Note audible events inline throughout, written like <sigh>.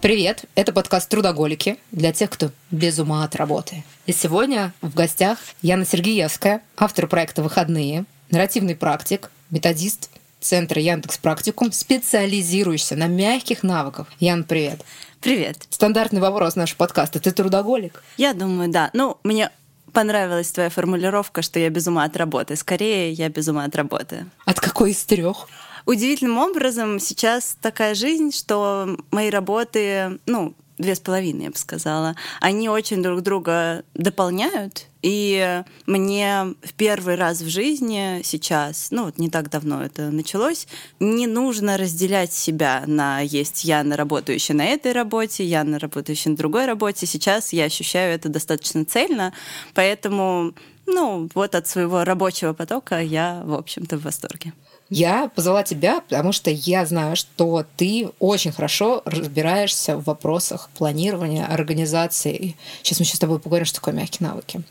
Привет, это подкаст «Трудоголики» для тех, кто без ума от работы. И сегодня в гостях Яна Сергеевская, автор проекта «Выходные», нарративный практик, методист Центра Яндекс Практикум, специализирующийся на мягких навыках. Ян, привет. Привет. Стандартный вопрос нашего подкаста. Ты трудоголик? Я думаю, да. Ну, мне понравилась твоя формулировка, что я без ума от работы. Скорее, я без ума от работы. От какой из трех? Удивительным образом сейчас такая жизнь, что мои работы, ну, две с половиной, я бы сказала, они очень друг друга дополняют. И мне в первый раз в жизни сейчас, ну вот не так давно это началось, не нужно разделять себя на есть я на работающая на этой работе, я на работающая на другой работе. Сейчас я ощущаю это достаточно цельно, поэтому ну, вот от своего рабочего потока я, в общем-то, в восторге. Я позвала тебя, потому что я знаю, что ты очень хорошо разбираешься в вопросах планирования, организации. Сейчас мы сейчас с тобой поговорим, что такое мягкие навыки.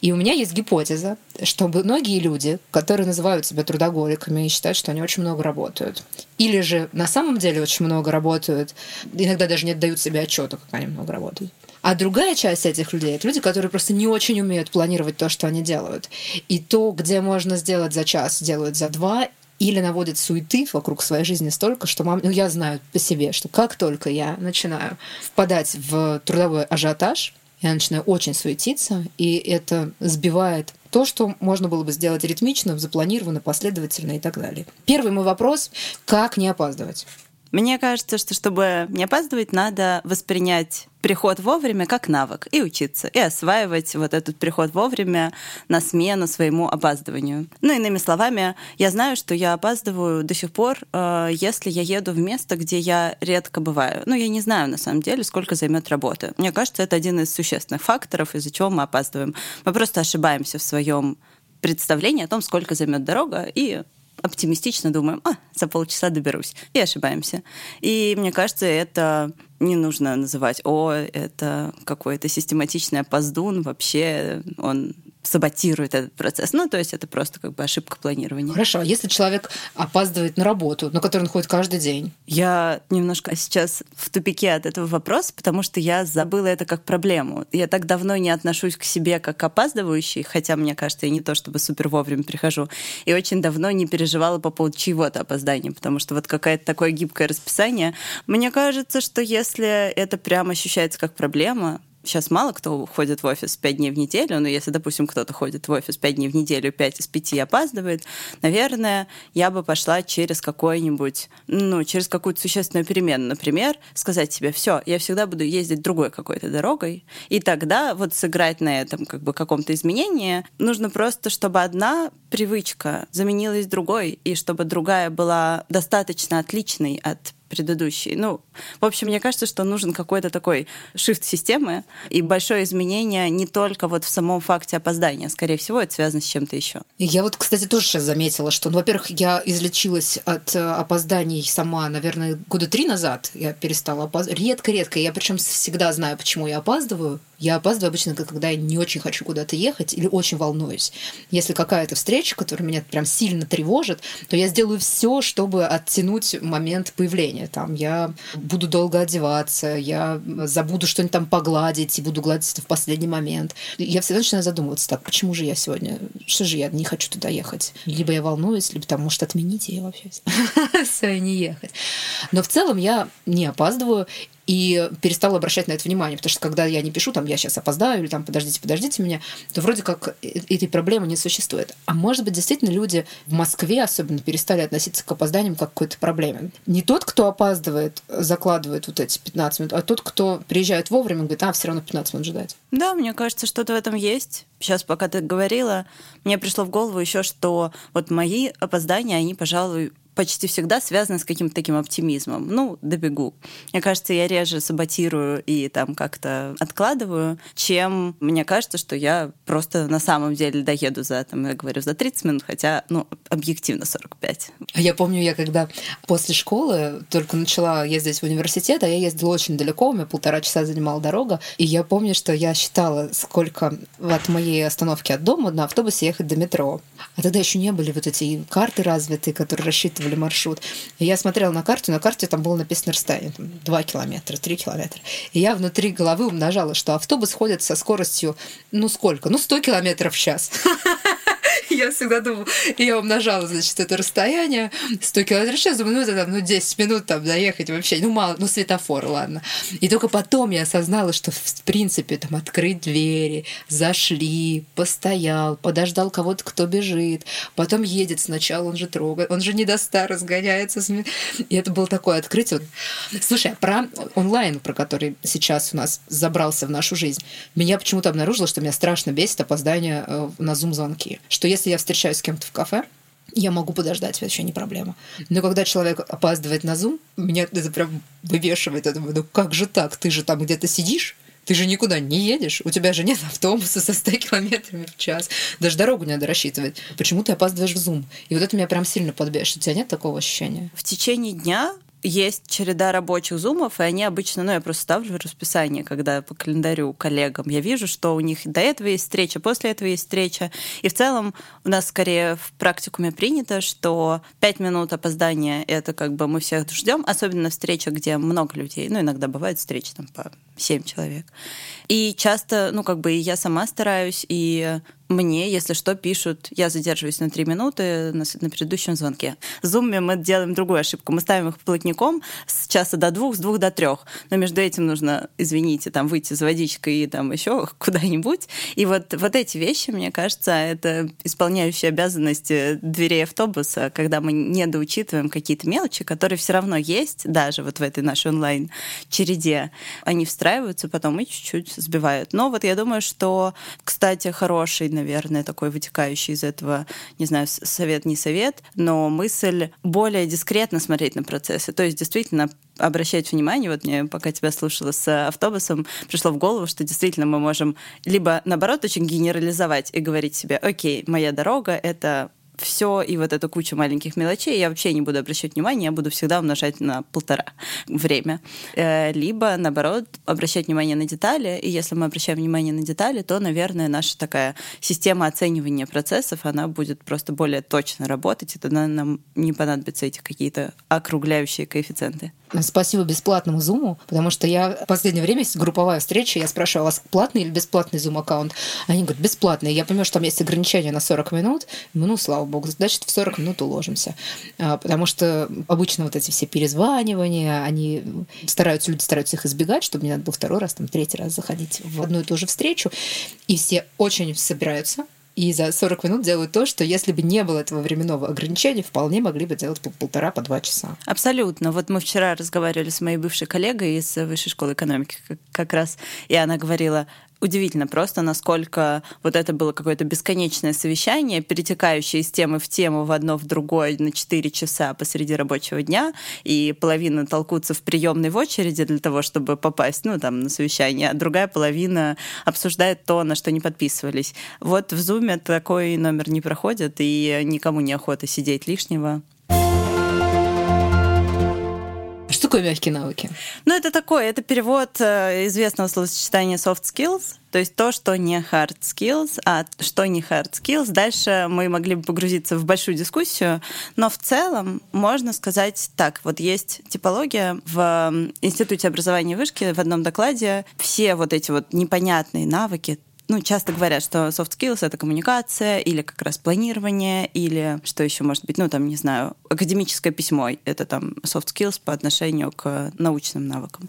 И у меня есть гипотеза, что многие люди, которые называют себя трудоголиками и считают, что они очень много работают, или же на самом деле очень много работают, иногда даже не отдают себе отчета, как они много работают. А другая часть этих людей — это люди, которые просто не очень умеют планировать то, что они делают. И то, где можно сделать за час, делают за два, или наводит суеты вокруг своей жизни столько, что мам, ну, я знаю по себе, что как только я начинаю впадать в трудовой ажиотаж, я начинаю очень суетиться, и это сбивает то, что можно было бы сделать ритмично, запланированно, последовательно и так далее. Первый мой вопрос — как не опаздывать? Мне кажется, что чтобы не опаздывать, надо воспринять приход вовремя как навык и учиться, и осваивать вот этот приход вовремя на смену своему опаздыванию. Ну, иными словами, я знаю, что я опаздываю до сих пор, э, если я еду в место, где я редко бываю. Ну, я не знаю, на самом деле, сколько займет работа. Мне кажется, это один из существенных факторов, из-за чего мы опаздываем. Мы просто ошибаемся в своем представлении о том, сколько займет дорога, и оптимистично думаем, а, за полчаса доберусь. И ошибаемся. И мне кажется, это не нужно называть, о, это какой-то систематичный опоздун, вообще он саботирует этот процесс. Ну, то есть это просто как бы ошибка планирования. Хорошо, а если человек опаздывает на работу, на которую он ходит каждый день? Я немножко сейчас в тупике от этого вопроса, потому что я забыла это как проблему. Я так давно не отношусь к себе как к опаздывающей, хотя, мне кажется, я не то чтобы супер вовремя прихожу, и очень давно не переживала по поводу чего-то опоздания, потому что вот какое-то такое гибкое расписание. Мне кажется, что если это прям ощущается как проблема, сейчас мало кто ходит в офис 5 дней в неделю, но если, допустим, кто-то ходит в офис 5 дней в неделю, 5 из 5 опаздывает, наверное, я бы пошла через какой-нибудь, ну, через какую-то существенную перемену. Например, сказать себе, все, я всегда буду ездить другой какой-то дорогой, и тогда вот сыграть на этом как бы каком-то изменении нужно просто, чтобы одна привычка заменилась другой, и чтобы другая была достаточно отличной от предыдущий. Ну, в общем, мне кажется, что нужен какой-то такой shift системы и большое изменение не только вот в самом факте опоздания. Скорее всего, это связано с чем-то еще. Я вот, кстати, тоже сейчас заметила, что, ну, во-первых, я излечилась от э, опозданий сама, наверное, года три назад. Я перестала опаздывать. Редко-редко. Я причем всегда знаю, почему я опаздываю. Я опаздываю обычно, когда я не очень хочу куда-то ехать или очень волнуюсь. Если какая-то встреча, которая меня прям сильно тревожит, то я сделаю все, чтобы оттянуть момент появления. Там я буду долго одеваться, я забуду что-нибудь там погладить и буду гладить это в последний момент. Я всегда начинаю задумываться, так, почему же я сегодня, что же я не хочу туда ехать? Либо я волнуюсь, либо там, может, отмените ее вообще. <laughs> Все, и не ехать. Но в целом я не опаздываю, и перестала обращать на это внимание, потому что когда я не пишу, там, я сейчас опоздаю, или там, подождите, подождите меня, то вроде как э, этой проблемы не существует. А может быть, действительно люди в Москве особенно перестали относиться к опозданиям как к какой-то проблеме. Не тот, кто опаздывает, закладывает вот эти 15 минут, а тот, кто приезжает вовремя, говорит, а, все равно 15 минут ждать. Да, мне кажется, что-то в этом есть. Сейчас, пока ты говорила, мне пришло в голову еще, что вот мои опоздания, они, пожалуй, почти всегда связано с каким-то таким оптимизмом. Ну, добегу. Мне кажется, я реже саботирую и там как-то откладываю, чем мне кажется, что я просто на самом деле доеду за, там, я говорю, за 30 минут, хотя, ну, объективно 45. А я помню, я когда после школы только начала ездить в университет, а я ездила очень далеко, у меня полтора часа занимала дорога, и я помню, что я считала, сколько от моей остановки от дома на автобусе ехать до метро. А тогда еще не были вот эти карты развитые, которые рассчитывали маршрут. И я смотрела на карту, на карте там было написано расстояние, там, 2 километра, 3 километра. И я внутри головы умножала, что автобус ходит со скоростью, ну сколько? Ну 100 километров в час. <laughs> Я всегда думала, я умножала, значит, это расстояние 100 километров в час, думаю, ну, это там, ну, 10 минут там доехать вообще, ну, мало, ну, светофор, ладно. И только потом я осознала, что, в принципе, там, открыть двери, зашли, постоял, подождал кого-то, кто бежит, потом едет сначала, он же трогает, он же не до ста разгоняется. И это было такое открытие. Слушай, а про онлайн, про который сейчас у нас забрался в нашу жизнь, меня почему-то обнаружило, что меня страшно бесит опоздание э, на зум-звонки. Что если я встречаюсь с кем-то в кафе, я могу подождать, вообще не проблема. Но когда человек опаздывает на Zoom, меня это прям вывешивает. Я думаю, ну как же так? Ты же там где-то сидишь, ты же никуда не едешь, у тебя же нет автобуса со 100 километрами в час. Даже дорогу не надо рассчитывать. Почему ты опаздываешь в Zoom? И вот это меня прям сильно подбешивает. У тебя нет такого ощущения? В течение дня есть череда рабочих зумов, и они обычно, ну, я просто ставлю расписание, когда по календарю коллегам, я вижу, что у них до этого есть встреча, после этого есть встреча. И в целом у нас скорее в практикуме принято, что пять минут опоздания — это как бы мы всех ждем, особенно на встречах, где много людей. Ну, иногда бывают встречи там по семь человек. И часто, ну, как бы я сама стараюсь, и мне, если что, пишут, я задерживаюсь на три минуты на, на предыдущем звонке. В Zoom мы делаем другую ошибку. Мы ставим их плотником с часа до двух, с двух до трех. Но между этим нужно, извините, там выйти за водичкой и там еще куда-нибудь. И вот, вот эти вещи, мне кажется, это исполняющие обязанности дверей автобуса, когда мы не доучитываем какие-то мелочи, которые все равно есть, даже вот в этой нашей онлайн-череде. Они встраиваются потом и чуть-чуть сбивают. Но вот я думаю, что, кстати, хороший, наверное, такой вытекающий из этого, не знаю, совет, не совет, но мысль более дискретно смотреть на процессы. То есть действительно обращать внимание, вот мне, пока тебя слушала с автобусом, пришло в голову, что действительно мы можем либо, наоборот, очень генерализовать и говорить себе, окей, моя дорога — это все и вот эту кучу маленьких мелочей я вообще не буду обращать внимание, я буду всегда умножать на полтора <laughs> время. Э, либо, наоборот, обращать внимание на детали, и если мы обращаем внимание на детали, то, наверное, наша такая система оценивания процессов, она будет просто более точно работать, и тогда нам не понадобятся эти какие-то округляющие коэффициенты. Спасибо бесплатному зуму, потому что я в последнее время есть групповая встреча, я спрашиваю, у вас платный или бесплатный зум аккаунт? Они говорят, бесплатный. Я понимаю, что там есть ограничение на 40 минут, ну, слава богу, значит, в 40 минут уложимся. А, потому что обычно вот эти все перезванивания, они стараются, люди стараются их избегать, чтобы не надо было второй раз, там, третий раз заходить в одну и ту же встречу. И все очень собираются, и за 40 минут делают то, что если бы не было этого временного ограничения, вполне могли бы делать по полтора, по два часа. Абсолютно. Вот мы вчера разговаривали с моей бывшей коллегой из Высшей школы экономики как раз, и она говорила, удивительно просто, насколько вот это было какое-то бесконечное совещание, перетекающее из темы в тему в одно в другое на 4 часа посреди рабочего дня, и половина толкутся в приемной в очереди для того, чтобы попасть, ну, там, на совещание, а другая половина обсуждает то, на что не подписывались. Вот в Zoom такой номер не проходит, и никому не охота сидеть лишнего такое мягкие навыки? Ну, это такое, это перевод э, известного словосочетания soft skills, то есть то, что не hard skills, а что не hard skills. Дальше мы могли бы погрузиться в большую дискуссию, но в целом можно сказать так. Вот есть типология в Институте образования вышки в одном докладе. Все вот эти вот непонятные навыки, ну, часто говорят, что soft skills — это коммуникация или как раз планирование, или что еще может быть, ну, там, не знаю, академическое письмо — это там soft skills по отношению к научным навыкам.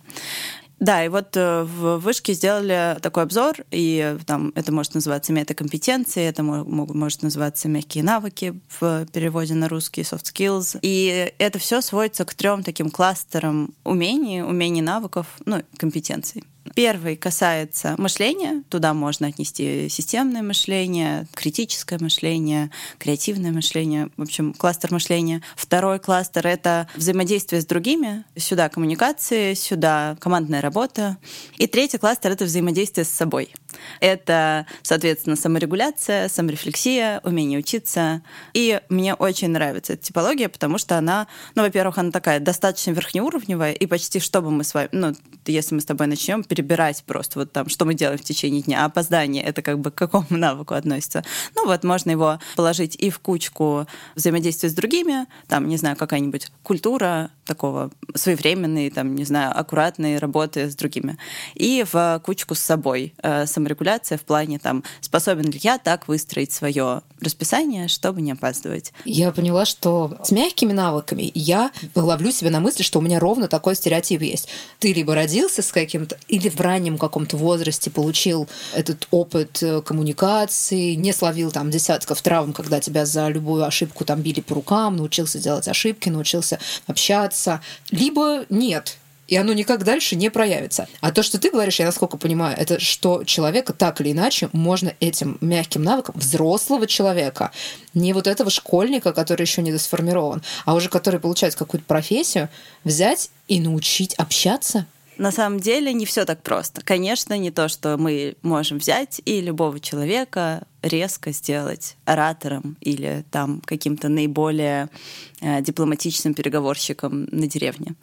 Да, и вот э, в вышке сделали такой обзор, и там это может называться метакомпетенции, это может называться мягкие навыки в переводе на русский soft skills. И это все сводится к трем таким кластерам умений, умений навыков, ну, компетенций. Первый касается мышления. Туда можно отнести системное мышление, критическое мышление, креативное мышление. В общем, кластер мышления. Второй кластер — это взаимодействие с другими. Сюда коммуникации, сюда командная работа. И третий кластер — это взаимодействие с собой. Это, соответственно, саморегуляция, саморефлексия, умение учиться. И мне очень нравится эта типология, потому что она, ну, во-первых, она такая достаточно верхнеуровневая, и почти что бы мы с вами, ну, если мы с тобой начнем перебирать просто вот там, что мы делаем в течение дня, а опоздание, это как бы к какому <laughs> навыку относится. Ну, вот можно его положить и в кучку взаимодействия с другими, там, не знаю, какая-нибудь культура такого своевременной, там, не знаю, аккуратной работы с другими, и в кучку с собой, э, саморегуляция в плане там, способен ли я так выстроить свое расписание, чтобы не опаздывать. Я поняла, что с мягкими навыками я ловлю себя на мысли, что у меня ровно такой стереотип есть. Ты либо родился с каким-то, или в раннем каком-то возрасте получил этот опыт э, коммуникации, не словил там десятков травм, когда тебя за любую ошибку там били по рукам, научился делать ошибки, научился общаться. Либо нет, и оно никак дальше не проявится. А то, что ты говоришь, я насколько понимаю, это что человека так или иначе можно этим мягким навыком взрослого человека, не вот этого школьника, который еще не досформирован, а уже который получает какую-то профессию, взять и научить общаться на самом деле не все так просто. Конечно, не то, что мы можем взять и любого человека резко сделать оратором или там каким-то наиболее э, дипломатичным переговорщиком на деревне.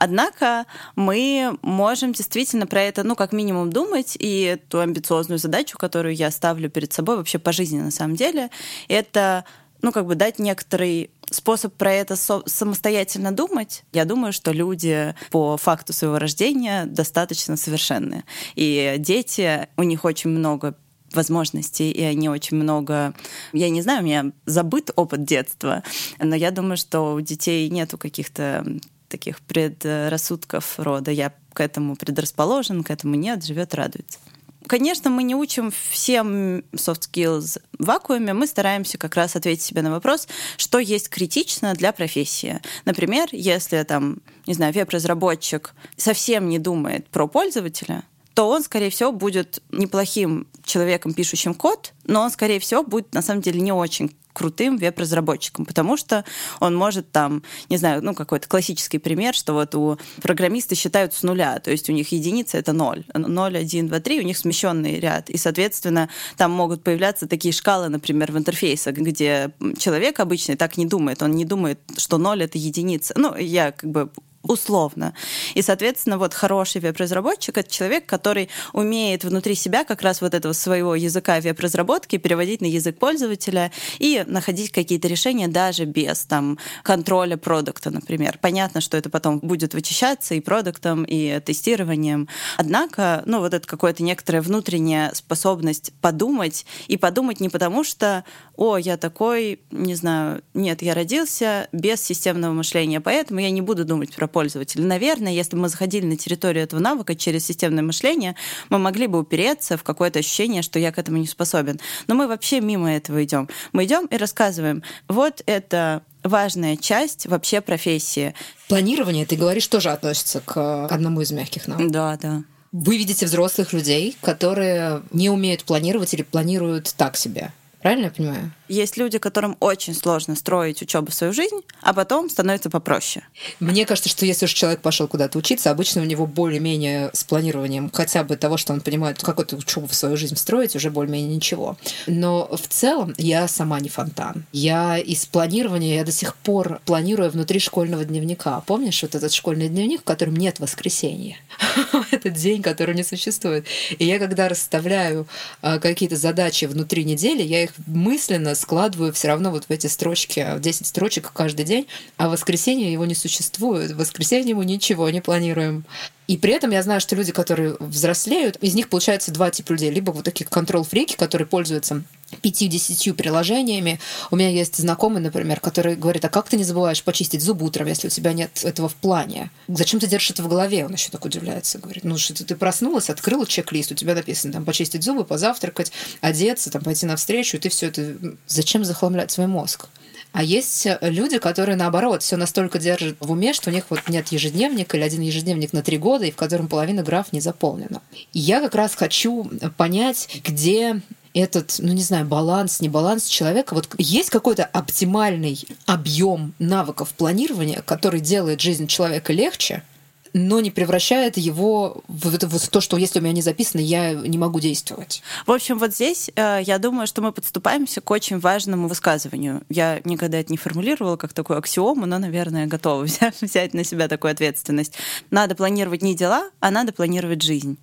Однако мы можем действительно про это, ну, как минимум думать, и ту амбициозную задачу, которую я ставлю перед собой вообще по жизни на самом деле, это ну, как бы дать некоторый способ про это самостоятельно думать, я думаю, что люди по факту своего рождения достаточно совершенны. И дети, у них очень много возможностей, и они очень много... Я не знаю, у меня забыт опыт детства, но я думаю, что у детей нету каких-то таких предрассудков рода. Я к этому предрасположен, к этому нет, живет, радуется. Конечно, мы не учим всем soft skills в вакууме, мы стараемся как раз ответить себе на вопрос, что есть критично для профессии. Например, если там, не знаю, веб-разработчик совсем не думает про пользователя, то он, скорее всего, будет неплохим человеком, пишущим код, но он, скорее всего, будет на самом деле не очень крутым веб-разработчиком, потому что он может там, не знаю, ну какой-то классический пример, что вот у программисты считают с нуля, то есть у них единица это ноль, ноль, один, два, три, у них смещенный ряд, и, соответственно, там могут появляться такие шкалы, например, в интерфейсах, где человек обычный так не думает, он не думает, что ноль это единица. Ну, я как бы условно. И, соответственно, вот хороший веб-разработчик — это человек, который умеет внутри себя как раз вот этого своего языка веб-разработки переводить на язык пользователя и находить какие-то решения даже без там контроля продукта, например. Понятно, что это потом будет вычищаться и продуктом, и тестированием. Однако, ну, вот это какая-то некоторая внутренняя способность подумать, и подумать не потому, что, о, я такой, не знаю, нет, я родился без системного мышления, поэтому я не буду думать про пользователя. Наверное, если бы мы заходили на территорию этого навыка через системное мышление, мы могли бы упереться в какое-то ощущение, что я к этому не способен. Но мы вообще мимо этого идем. Мы идем и рассказываем, вот это важная часть вообще профессии. Планирование, ты говоришь, тоже относится к одному из мягких навыков. Да, да. Вы видите взрослых людей, которые не умеют планировать или планируют так себе. Правильно я понимаю? Есть люди, которым очень сложно строить учебу в свою жизнь, а потом становится попроще. Мне кажется, что если уж человек пошел куда-то учиться, обычно у него более-менее с планированием хотя бы того, что он понимает, как эту учебу в свою жизнь строить, уже более-менее ничего. Но в целом я сама не фонтан. Я из планирования, я до сих пор планирую внутри школьного дневника. Помнишь вот этот школьный дневник, в котором нет воскресенья? <laughs> Этот день, который не существует. И я когда расставляю а, какие-то задачи внутри недели, я их мысленно складываю все равно вот в эти строчки, 10 строчек каждый день, а в воскресенье его не существует. В воскресенье мы ничего не планируем. И при этом я знаю, что люди, которые взрослеют, из них получается два типа людей. Либо вот такие контрол-фрики, которые пользуются 5-10 приложениями. У меня есть знакомый, например, который говорит, а как ты не забываешь почистить зубы утром, если у тебя нет этого в плане? Зачем ты держишь это в голове? Он еще так удивляется. Говорит, ну что ты проснулась, открыла чек-лист, у тебя написано там почистить зубы, позавтракать, одеться, там пойти навстречу, и ты все это... Зачем захламлять свой мозг? А есть люди, которые, наоборот, все настолько держат в уме, что у них вот нет ежедневника или один ежедневник на три года, и в котором половина граф не заполнена. И я как раз хочу понять, где этот, ну не знаю, баланс, не баланс человека. Вот есть какой-то оптимальный объем навыков планирования, который делает жизнь человека легче, но не превращает его в, это, в то, что если у меня не записано, я не могу действовать. В общем, вот здесь э, я думаю, что мы подступаемся к очень важному высказыванию. Я никогда это не формулировала как такую аксиому, но, наверное, готова <laughs> взять, взять на себя такую ответственность. Надо планировать не дела, а надо планировать жизнь.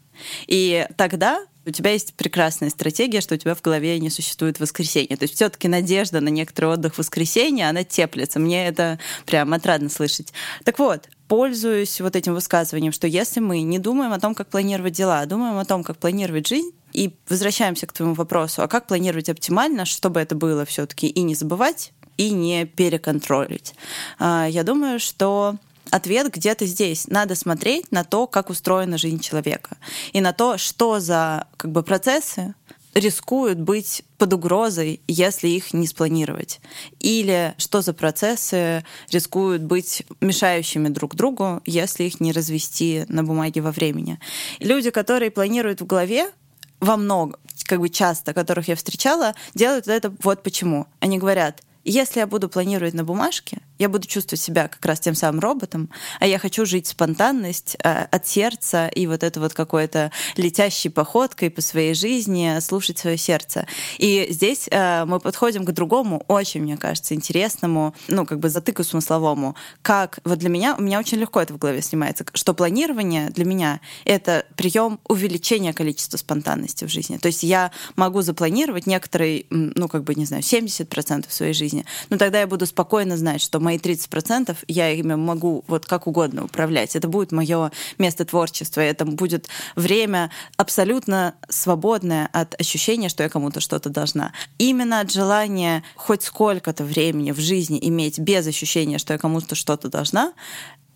И тогда у тебя есть прекрасная стратегия, что у тебя в голове не существует воскресенья. То есть все-таки надежда на некоторый отдых в воскресенье, она теплится. Мне это прям отрадно слышать. Так вот, пользуюсь вот этим высказыванием, что если мы не думаем о том, как планировать дела, а думаем о том, как планировать жизнь, и возвращаемся к твоему вопросу, а как планировать оптимально, чтобы это было все-таки и не забывать, и не переконтролить. А, я думаю, что ответ где-то здесь. Надо смотреть на то, как устроена жизнь человека, и на то, что за как бы, процессы рискуют быть под угрозой, если их не спланировать. Или что за процессы рискуют быть мешающими друг другу, если их не развести на бумаге во времени. Люди, которые планируют в голове, во много, как бы часто, которых я встречала, делают это вот почему. Они говорят, если я буду планировать на бумажке, я буду чувствовать себя как раз тем самым роботом, а я хочу жить спонтанность э, от сердца и вот это вот какое-то летящей походкой по своей жизни, слушать свое сердце. И здесь э, мы подходим к другому, очень, мне кажется, интересному, ну, как бы затыку смысловому, как вот для меня, у меня очень легко это в голове снимается, что планирование для меня — это прием увеличения количества спонтанности в жизни. То есть я могу запланировать некоторые, ну, как бы, не знаю, 70% своей жизни, но тогда я буду спокойно знать, что мои 30% я ими могу вот как угодно управлять. Это будет мое место творчества, это будет время абсолютно свободное от ощущения, что я кому-то что-то должна. Именно от желания хоть сколько-то времени в жизни иметь без ощущения, что я кому-то что-то должна,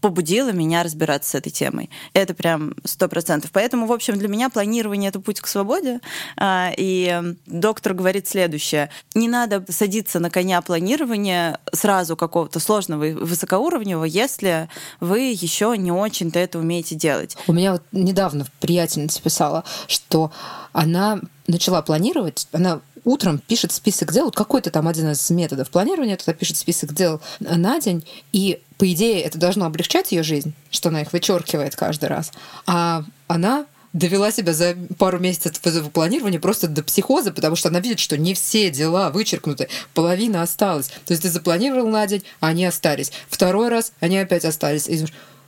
побудило меня разбираться с этой темой. Это прям сто процентов. Поэтому, в общем, для меня планирование — это путь к свободе. А, и доктор говорит следующее. Не надо садиться на коня планирования сразу какого-то сложного и высокоуровневого, если вы еще не очень-то это умеете делать. У меня вот недавно приятельница писала, что она начала планировать, она утром пишет список дел, вот какой-то там один из методов планирования, туда пишет список дел на день, и по идее это должно облегчать ее жизнь, что она их вычеркивает каждый раз. А она довела себя за пару месяцев планирования просто до психоза, потому что она видит, что не все дела вычеркнуты, половина осталась. То есть ты запланировал на день, а они остались. Второй раз они опять остались. И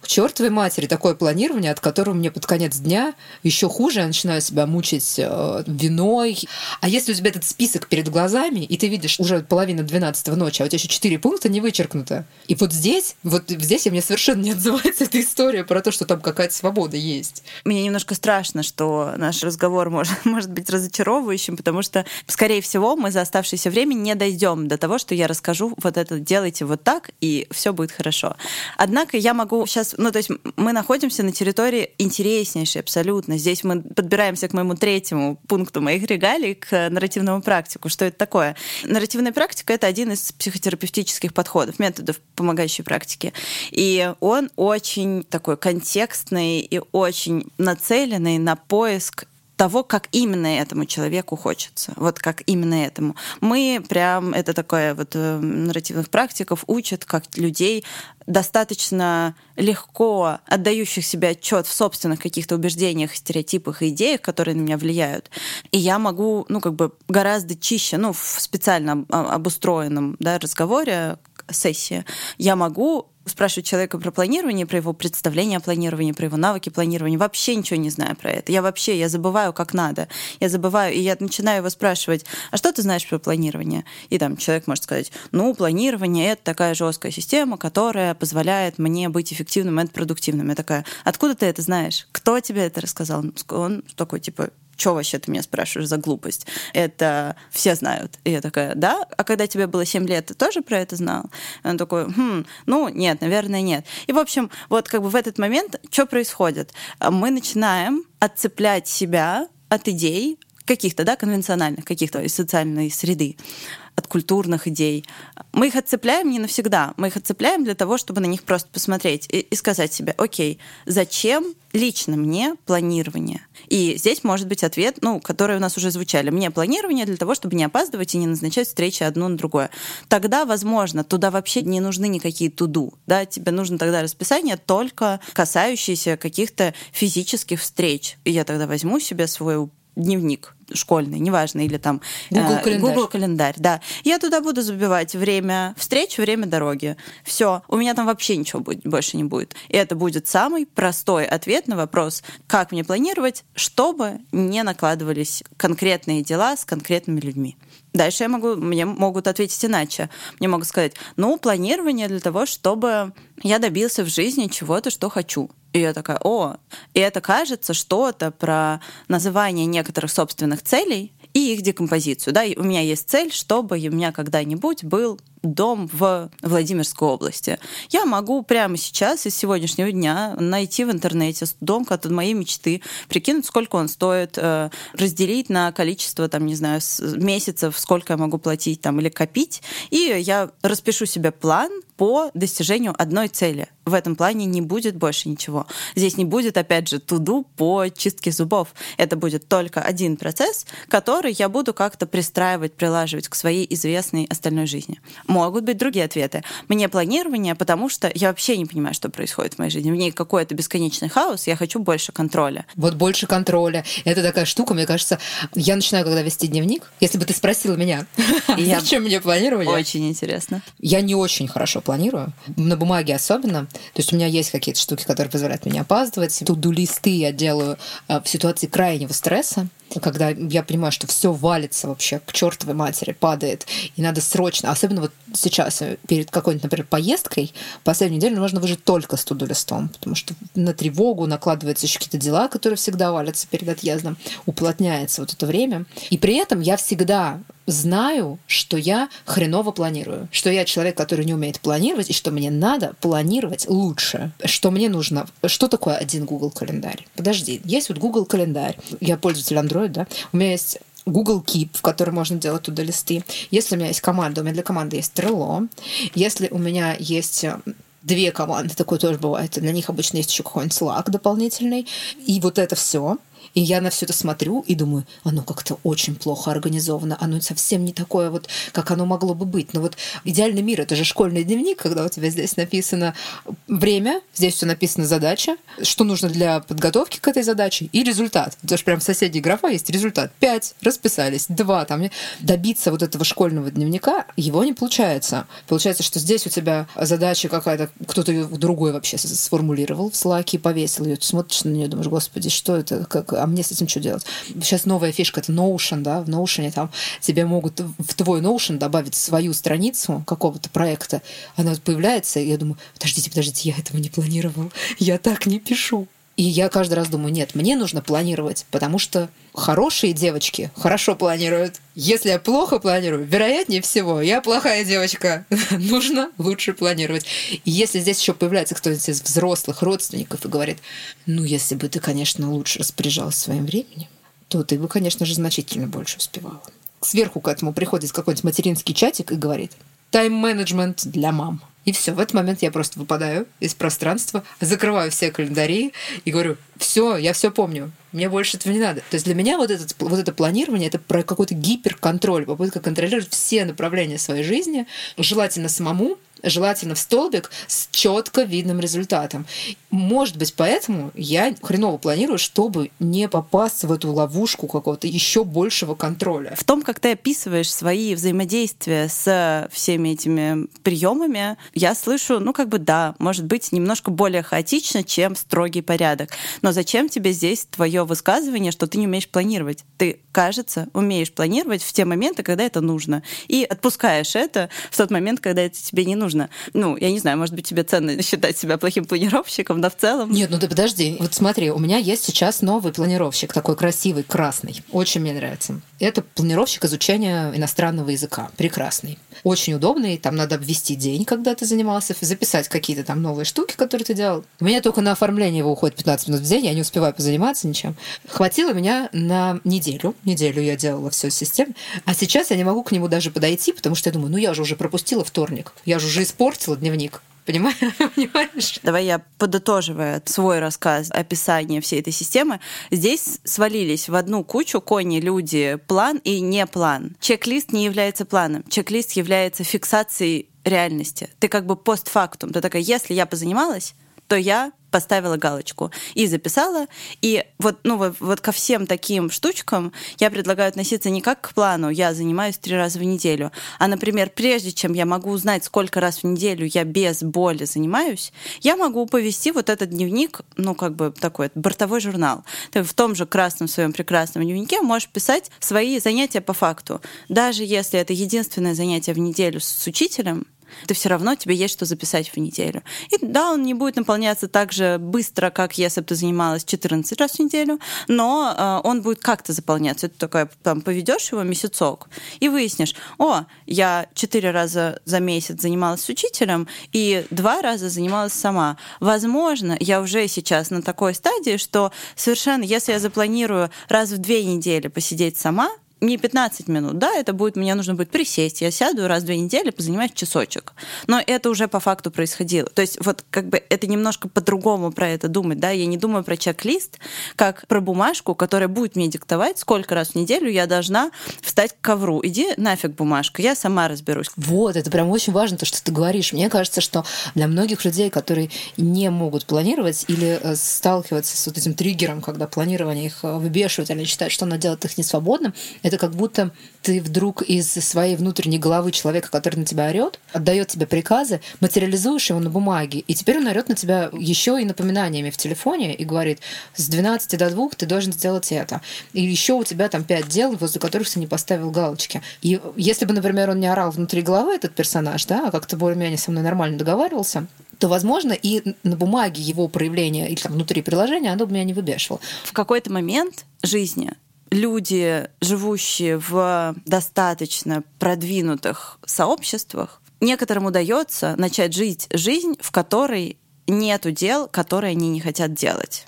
к чертовой матери такое планирование, от которого мне под конец дня еще хуже, я начинаю себя мучить э, виной. А если у тебя этот список перед глазами, и ты видишь уже половина 12 ночи, а у тебя еще 4 пункта не вычеркнуто. И вот здесь, вот здесь у меня совершенно не отзывается эта история про то, что там какая-то свобода есть. Мне немножко страшно, что наш разговор может, <laughs> может быть разочаровывающим, потому что, скорее всего, мы за оставшееся время не дойдем до того, что я расскажу вот это делайте вот так, и все будет хорошо. Однако я могу сейчас, ну, то есть мы находимся на территории интереснейшей абсолютно. Здесь мы подбираемся к моему третьему пункту моих регалий, к нарративному практику. Что это такое? Нарративная практика — это один из психотерапевтических подходов, методов помогающей практики. И он очень такой контекстный и очень нацеленный на поиск того, как именно этому человеку хочется. Вот как именно этому. Мы прям, это такое вот э, нарративных практиков учат, как людей достаточно легко отдающих себе отчет в собственных каких-то убеждениях, стереотипах и идеях, которые на меня влияют. И я могу, ну, как бы гораздо чище, ну, в специально обустроенном да, разговоре, сессии, я могу спрашивать человека про планирование, про его представление о планировании, про его навыки планирования, вообще ничего не знаю про это. Я вообще, я забываю, как надо. Я забываю, и я начинаю его спрашивать, а что ты знаешь про планирование? И там человек может сказать, ну, планирование — это такая жесткая система, которая позволяет мне быть эффективным и продуктивным. Я такая, откуда ты это знаешь? Кто тебе это рассказал? Он такой, типа, что вообще ты меня спрашиваешь за глупость? Это все знают. И я такая, да? А когда тебе было 7 лет, ты тоже про это знал? И он такой, хм, ну, нет, наверное, нет. И, в общем, вот как бы в этот момент что происходит? Мы начинаем отцеплять себя от идей каких-то, да, конвенциональных, каких-то из социальной среды от культурных идей. Мы их отцепляем не навсегда, мы их отцепляем для того, чтобы на них просто посмотреть и, и сказать себе, окей, зачем лично мне планирование? И здесь может быть ответ, ну, который у нас уже звучали. Мне планирование для того, чтобы не опаздывать и не назначать встречи одну на другое. Тогда, возможно, туда вообще не нужны никакие туду. Да? Тебе нужно тогда расписание только касающееся каких-то физических встреч. И я тогда возьму себе свой дневник школьный, неважно, или там Google э, календарь. Google календарь, да. Я туда буду забивать время встреч, время дороги. Все, у меня там вообще ничего будет, больше не будет. И это будет самый простой ответ на вопрос, как мне планировать, чтобы не накладывались конкретные дела с конкретными людьми. Дальше я могу, мне могут ответить иначе. Мне могут сказать, ну, планирование для того, чтобы я добился в жизни чего-то, что хочу. И я такая, о, и это кажется что-то про называние некоторых собственных целей и их декомпозицию. Да? И у меня есть цель, чтобы у меня когда-нибудь был дом в Владимирской области. Я могу прямо сейчас, из сегодняшнего дня, найти в интернете дом как моей мечты, прикинуть, сколько он стоит, э, разделить на количество, там, не знаю, месяцев, сколько я могу платить там, или копить, и я распишу себе план по достижению одной цели. В этом плане не будет больше ничего. Здесь не будет, опять же, туду по чистке зубов. Это будет только один процесс, который я буду как-то пристраивать, прилаживать к своей известной остальной жизни. Могут быть другие ответы. Мне планирование, потому что я вообще не понимаю, что происходит в моей жизни. В ней какой-то бесконечный хаос, я хочу больше контроля. Вот больше контроля. Это такая штука, мне кажется, я начинаю, когда вести дневник, если бы ты спросила меня, <laughs> я... зачем мне планирование? Очень интересно. Я не очень хорошо планирую, на бумаге особенно. То есть у меня есть какие-то штуки, которые позволяют мне опаздывать. Туду-листы я делаю э, в ситуации крайнего стресса когда я понимаю, что все валится вообще к чертовой матери, падает, и надо срочно, особенно вот сейчас, э, перед какой-нибудь, например, поездкой, последнюю неделю можно выжить только с туду-листом, потому что на тревогу накладываются еще какие-то дела, которые всегда валятся перед отъездом, уплотняется вот это время. И при этом я всегда знаю, что я хреново планирую, что я человек, который не умеет планировать, и что мне надо планировать лучше, что мне нужно. Что такое один Google календарь? Подожди, есть вот Google календарь, я пользователь Android, да, у меня есть Google Keep, в который можно делать туда листы. Если у меня есть команда, у меня для команды есть Trello. Если у меня есть э, две команды, такое тоже бывает. Для них обычно есть еще какой-нибудь Slack дополнительный. И вот это все. И я на все это смотрю и думаю, оно как-то очень плохо организовано, оно совсем не такое вот, как оно могло бы быть. Но вот идеальный мир — это же школьный дневник, когда у тебя здесь написано время, здесь все написано задача, что нужно для подготовки к этой задаче и результат. Это же прям в соседней графа есть результат. Пять, расписались, два. Там добиться вот этого школьного дневника его не получается. Получается, что здесь у тебя задача какая-то, кто-то другой вообще сформулировал в слаке, повесил ее, ты смотришь на нее, думаешь, господи, что это, как, а мне с этим что делать? Сейчас новая фишка, это Notion, да, в Notion там тебе могут в твой Notion добавить свою страницу какого-то проекта, она появляется, и я думаю, подождите, подождите, я этого не планировал, я так не пишу. И я каждый раз думаю, нет, мне нужно планировать, потому что хорошие девочки хорошо планируют. Если я плохо планирую, вероятнее всего, я плохая девочка. <laughs> нужно лучше планировать. И если здесь еще появляется кто-нибудь из взрослых родственников и говорит, ну, если бы ты, конечно, лучше распоряжалась своим временем, то ты бы, конечно же, значительно больше успевала. Сверху к этому приходит какой-нибудь материнский чатик и говорит, тайм-менеджмент для мам. И все, в этот момент я просто выпадаю из пространства, закрываю все календари и говорю, все, я все помню, мне больше этого не надо. То есть для меня вот, этот, вот это планирование, это про какой-то гиперконтроль, попытка контролировать все направления своей жизни, желательно самому, желательно в столбик с четко видным результатом. Может быть, поэтому я хреново планирую, чтобы не попасться в эту ловушку какого-то еще большего контроля. В том, как ты описываешь свои взаимодействия с всеми этими приемами, я слышу, ну как бы да, может быть, немножко более хаотично, чем строгий порядок. Но зачем тебе здесь твое высказывание, что ты не умеешь планировать? Ты, кажется, умеешь планировать в те моменты, когда это нужно. И отпускаешь это в тот момент, когда это тебе не нужно нужно. Ну, я не знаю, может быть, тебе ценно <laughs> считать себя плохим планировщиком, но в целом... Нет, ну ты подожди. Вот смотри, у меня есть сейчас новый планировщик, такой красивый, красный. Очень мне нравится. Это планировщик изучения иностранного языка. Прекрасный. Очень удобный. Там надо ввести день, когда ты занимался, записать какие-то там новые штуки, которые ты делал. У меня только на оформление его уходит 15 минут в день, я не успеваю позаниматься ничем. Хватило меня на неделю. Неделю я делала все систем. А сейчас я не могу к нему даже подойти, потому что я думаю, ну я же уже пропустила вторник. Я же уже испортила дневник. <laughs> Понимаешь? Давай я подытоживая свой рассказ, описание всей этой системы. Здесь свалились в одну кучу кони, люди, план и не план. Чек-лист не является планом. Чек-лист является фиксацией реальности. Ты как бы постфактум. Ты такая, если я позанималась, то я поставила галочку и записала. И вот, ну, вот, вот ко всем таким штучкам я предлагаю относиться не как к плану, я занимаюсь три раза в неделю, а, например, прежде чем я могу узнать, сколько раз в неделю я без боли занимаюсь, я могу повести вот этот дневник, ну, как бы такой бортовой журнал. Ты в том же красном своем прекрасном дневнике можешь писать свои занятия по факту. Даже если это единственное занятие в неделю с учителем, ты все равно тебе есть что записать в неделю. И да, он не будет наполняться так же быстро, как если бы ты занималась 14 раз в неделю, но э, он будет как-то заполняться. Ты такая там поведешь его месяцок и выяснишь, о, я 4 раза за месяц занималась с учителем и два раза занималась сама. Возможно, я уже сейчас на такой стадии, что совершенно, если я запланирую раз в две недели посидеть сама, не 15 минут, да, это будет, мне нужно будет присесть, я сяду раз в две недели, позанимаюсь часочек. Но это уже по факту происходило. То есть вот как бы это немножко по-другому про это думать, да, я не думаю про чек-лист, как про бумажку, которая будет мне диктовать, сколько раз в неделю я должна встать к ковру. Иди нафиг бумажка, я сама разберусь. Вот, это прям очень важно, то, что ты говоришь. Мне кажется, что для многих людей, которые не могут планировать или э, сталкиваться с вот этим триггером, когда планирование их э, выбешивает или считают, что оно делает их несвободным, это как будто ты вдруг из своей внутренней головы человека, который на тебя орет, отдает тебе приказы, материализуешь его на бумаге, и теперь он орет на тебя еще и напоминаниями в телефоне и говорит, с 12 до 2 ты должен сделать это. И еще у тебя там пять дел, возле которых ты не поставил галочки. И если бы, например, он не орал внутри головы, этот персонаж, да, а как-то более-менее со мной нормально договаривался, то, возможно, и на бумаге его проявление или там внутри приложения оно бы меня не выбешивало. В какой-то момент жизни люди, живущие в достаточно продвинутых сообществах, некоторым удается начать жить жизнь, в которой нету дел, которые они не хотят делать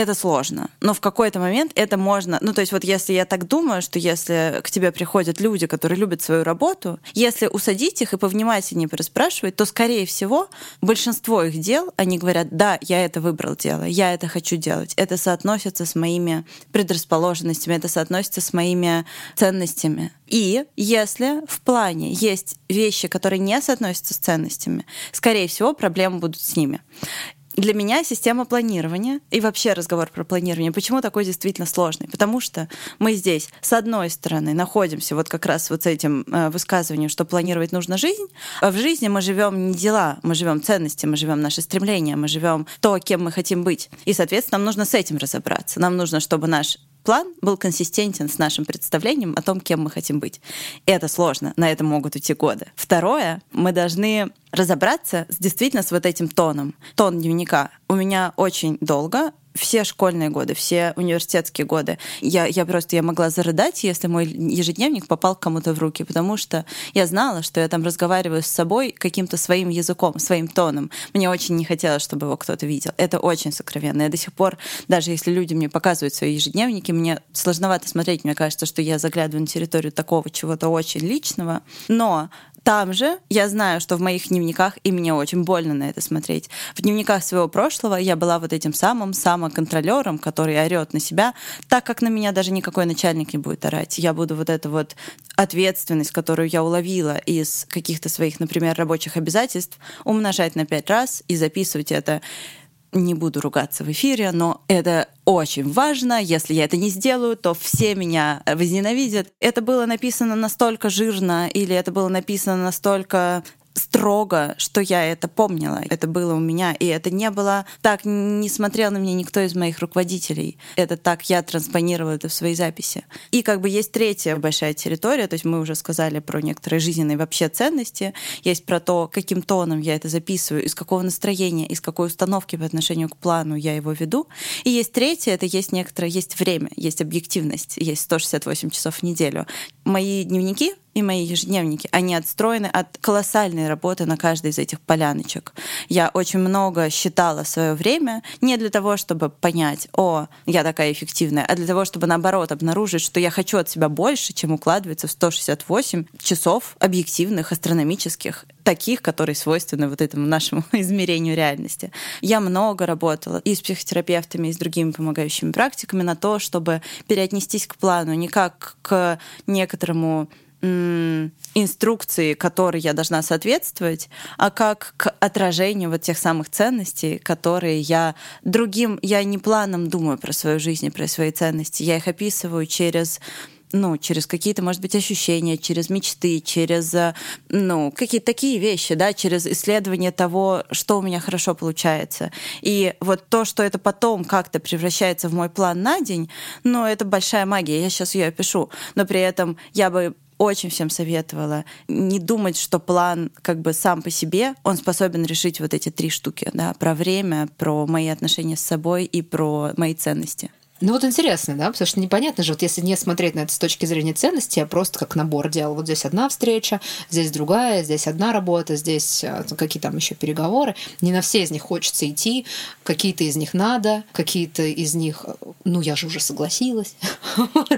это сложно. Но в какой-то момент это можно... Ну, то есть вот если я так думаю, что если к тебе приходят люди, которые любят свою работу, если усадить их и повнимательнее переспрашивать, то, скорее всего, большинство их дел, они говорят, да, я это выбрал дело, я это хочу делать. Это соотносится с моими предрасположенностями, это соотносится с моими ценностями. И если в плане есть вещи, которые не соотносятся с ценностями, скорее всего, проблемы будут с ними для меня система планирования и вообще разговор про планирование, почему такой действительно сложный? Потому что мы здесь, с одной стороны, находимся вот как раз вот с этим э, высказыванием, что планировать нужно жизнь, а в жизни мы живем не дела, мы живем ценности, мы живем наши стремления, мы живем то, кем мы хотим быть. И, соответственно, нам нужно с этим разобраться. Нам нужно, чтобы наш план был консистентен с нашим представлением о том, кем мы хотим быть. Это сложно, на это могут уйти годы. Второе, мы должны разобраться с, действительно с вот этим тоном. Тон дневника у меня очень долго все школьные годы, все университетские годы. Я, я просто я могла зарыдать, если мой ежедневник попал кому-то в руки, потому что я знала, что я там разговариваю с собой каким-то своим языком, своим тоном. Мне очень не хотелось, чтобы его кто-то видел. Это очень сокровенно. Я до сих пор, даже если люди мне показывают свои ежедневники, мне сложновато смотреть. Мне кажется, что я заглядываю на территорию такого чего-то очень личного. Но там же я знаю, что в моих дневниках, и мне очень больно на это смотреть, в дневниках своего прошлого я была вот этим самым самоконтролером, который орет на себя, так как на меня даже никакой начальник не будет орать. Я буду вот эту вот ответственность, которую я уловила из каких-то своих, например, рабочих обязательств, умножать на пять раз и записывать это не буду ругаться в эфире, но это очень важно. Если я это не сделаю, то все меня возненавидят. Это было написано настолько жирно или это было написано настолько строго, что я это помнила. Это было у меня. И это не было так, не смотрел на меня никто из моих руководителей. Это так я транспонировала это в свои записи. И как бы есть третья большая территория, то есть мы уже сказали про некоторые жизненные вообще ценности, есть про то, каким тоном я это записываю, из какого настроения, из какой установки по отношению к плану я его веду. И есть третье, это есть некоторое, есть время, есть объективность, есть 168 часов в неделю. Мои дневники и мои ежедневники, они отстроены от колоссальной работы на каждой из этих поляночек. Я очень много считала свое время не для того, чтобы понять, о, я такая эффективная, а для того, чтобы наоборот обнаружить, что я хочу от себя больше, чем укладывается в 168 часов объективных, астрономических, таких, которые свойственны вот этому нашему <laughs> измерению реальности. Я много работала и с психотерапевтами, и с другими помогающими практиками на то, чтобы переотнестись к плану не как к некоторому инструкции, которой я должна соответствовать, а как к отражению вот тех самых ценностей, которые я другим, я не планом думаю про свою жизнь и про свои ценности, я их описываю через ну, через какие-то, может быть, ощущения, через мечты, через, ну, какие-то такие вещи, да, через исследование того, что у меня хорошо получается. И вот то, что это потом как-то превращается в мой план на день, ну, это большая магия, я сейчас ее опишу, но при этом я бы очень всем советовала не думать, что план как бы сам по себе, он способен решить вот эти три штуки, да, про время, про мои отношения с собой и про мои ценности. Ну вот интересно, да, потому что непонятно же, вот если не смотреть на это с точки зрения ценности, а просто как набор дел. Вот здесь одна встреча, здесь другая, здесь одна работа, здесь а, какие там еще переговоры. Не на все из них хочется идти, какие-то из них надо, какие-то из них, ну я же уже согласилась. <laughs>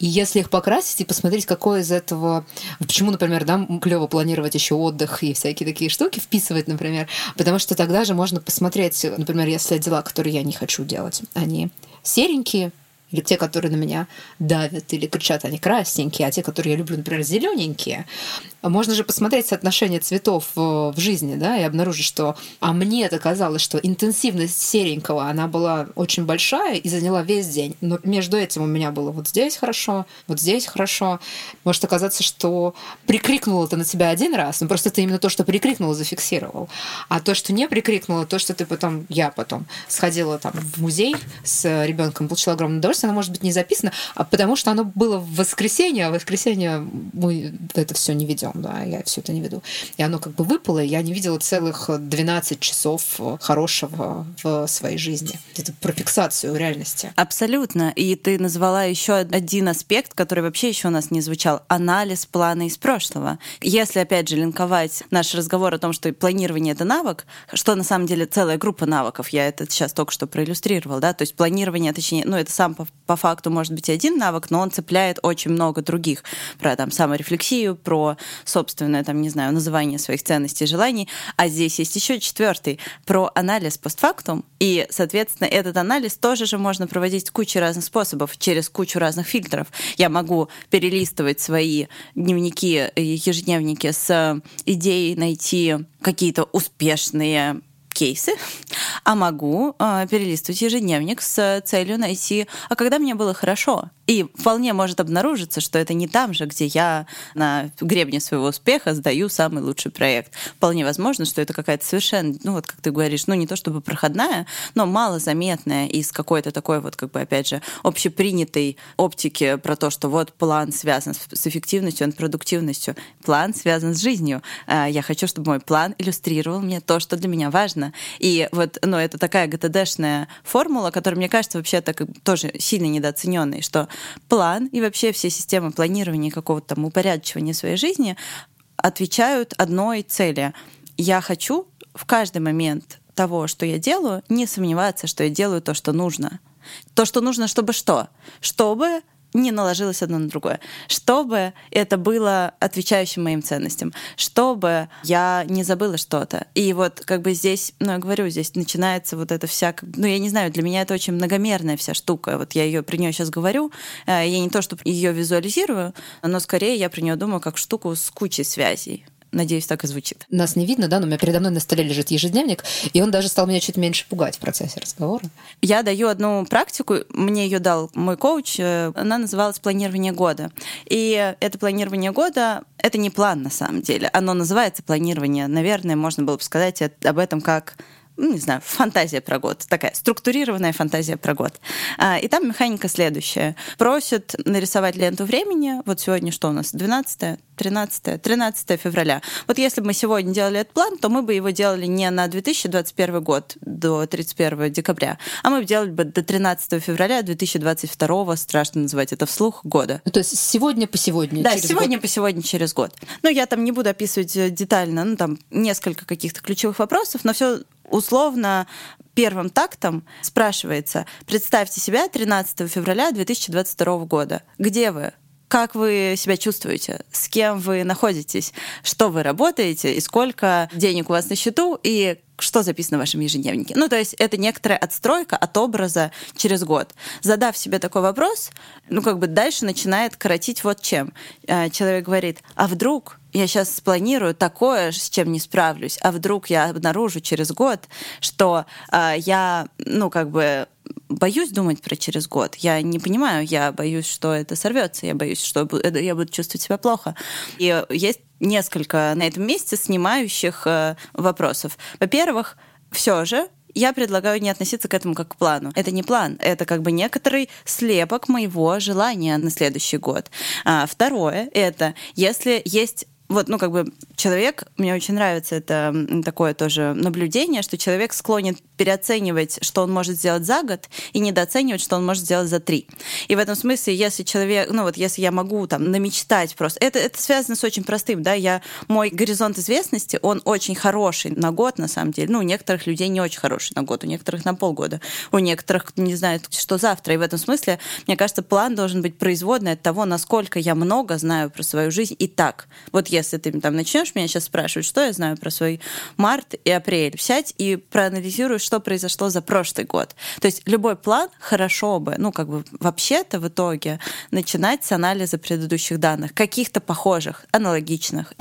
И если их покрасить и посмотреть, какой из этого, почему, например, да, клево планировать еще отдых и всякие такие штуки вписывать, например, потому что тогда же можно посмотреть, например, если дела, которые я не хочу делать, они серенькие, или те, которые на меня давят или кричат, они красненькие, а те, которые я люблю, например, зелененькие. Можно же посмотреть соотношение цветов в жизни, да, и обнаружить, что... А мне это казалось, что интенсивность серенького, она была очень большая и заняла весь день. Но между этим у меня было вот здесь хорошо, вот здесь хорошо. Может оказаться, что прикрикнуло это на тебя один раз, но просто ты именно то, что прикрикнул, зафиксировал. А то, что не прикрикнуло, то, что ты потом, я потом сходила там в музей с ребенком, получила огромное удовольствие, оно может быть не записано, а потому что оно было в воскресенье, а в воскресенье мы это все не ведем да, я все это не веду. И оно как бы выпало, и я не видела целых 12 часов хорошего в своей жизни. Это про фиксацию реальности. Абсолютно. И ты назвала еще один аспект, который вообще еще у нас не звучал. Анализ плана из прошлого. Если, опять же, линковать наш разговор о том, что планирование — это навык, что на самом деле целая группа навыков, я это сейчас только что проиллюстрировал, да, то есть планирование, точнее, ну, это сам по, по факту может быть один навык, но он цепляет очень много других. Про там саморефлексию, про собственное, там, не знаю, называние своих ценностей и желаний. А здесь есть еще четвертый про анализ постфактум. И, соответственно, этот анализ тоже же можно проводить кучей разных способов, через кучу разных фильтров. Я могу перелистывать свои дневники, ежедневники с идеей найти какие-то успешные кейсы, а могу э, перелистывать ежедневник с целью найти, а когда мне было хорошо, и вполне может обнаружиться, что это не там же, где я на гребне своего успеха сдаю самый лучший проект. Вполне возможно, что это какая-то совершенно, ну вот как ты говоришь, ну не то чтобы проходная, но малозаметная из какой-то такой вот, как бы, опять же, общепринятой оптики про то, что вот план связан с эффективностью, продуктивностью, план связан с жизнью. А, я хочу, чтобы мой план иллюстрировал мне то, что для меня важно. И вот, ну, это такая ГТДшная формула, которая, мне кажется, вообще так тоже сильно недооцененной, что план и вообще все системы планирования какого-то там упорядочивания своей жизни отвечают одной цели. Я хочу в каждый момент того, что я делаю, не сомневаться, что я делаю то, что нужно. То, что нужно, чтобы что? Чтобы не наложилось одно на другое. Чтобы это было отвечающим моим ценностям. Чтобы я не забыла что-то. И вот как бы здесь, ну я говорю, здесь начинается вот это вся, ну я не знаю, для меня это очень многомерная вся штука. Вот я ее при нее сейчас говорю, э, я не то, что ее визуализирую, но скорее я про нее думаю как штуку с кучей связей надеюсь, так и звучит. Нас не видно, да, но у меня передо мной на столе лежит ежедневник, и он даже стал меня чуть меньше пугать в процессе разговора. Я даю одну практику, мне ее дал мой коуч, э, она называлась «Планирование года». И это планирование года — это не план на самом деле, оно называется планирование. Наверное, можно было бы сказать об этом как ну, не знаю, фантазия про год, такая структурированная фантазия про год. А, и там механика следующая. Просят нарисовать ленту времени. Вот сегодня что у нас? 12 13 13 февраля. Вот если бы мы сегодня делали этот план, то мы бы его делали не на 2021 год до 31 декабря, а мы бы делали бы до 13 февраля 2022, страшно называть это вслух, года. То есть сегодня по сегодня? Да, сегодня год. по сегодня через год. Ну, я там не буду описывать э, детально, ну, там несколько каких-то ключевых вопросов, но все условно первым тактом спрашивается, представьте себя 13 февраля 2022 года. Где вы? Как вы себя чувствуете? С кем вы находитесь? Что вы работаете? И сколько денег у вас на счету? И что записано в вашем ежедневнике. Ну, то есть это некоторая отстройка от образа через год. Задав себе такой вопрос, ну, как бы дальше начинает коротить вот чем. Э, человек говорит, а вдруг я сейчас спланирую такое, с чем не справлюсь, а вдруг я обнаружу через год, что э, я, ну, как бы боюсь думать про через год. Я не понимаю, я боюсь, что это сорвется, я боюсь, что я буду чувствовать себя плохо. И есть несколько на этом месте снимающих э, вопросов. Во-первых, все же я предлагаю не относиться к этому как к плану. Это не план, это как бы некоторый слепок моего желания на следующий год. А, второе, это если есть вот, ну, как бы человек, мне очень нравится это такое тоже наблюдение, что человек склонен переоценивать, что он может сделать за год, и недооценивать, что он может сделать за три. И в этом смысле, если человек, ну вот если я могу там намечтать просто, это, это связано с очень простым, да, я, мой горизонт известности, он очень хороший на год, на самом деле. Ну, у некоторых людей не очень хороший на год, у некоторых на полгода, у некоторых не знают, что завтра. И в этом смысле, мне кажется, план должен быть производный от того, насколько я много знаю про свою жизнь и так. Вот если ты там начнешь меня сейчас спрашивать, что я знаю про свой март и апрель, сядь и проанализируй, что произошло за прошлый год. То есть любой план хорошо бы, ну как бы вообще-то в итоге начинать с анализа предыдущих данных, каких-то похожих, аналогичных.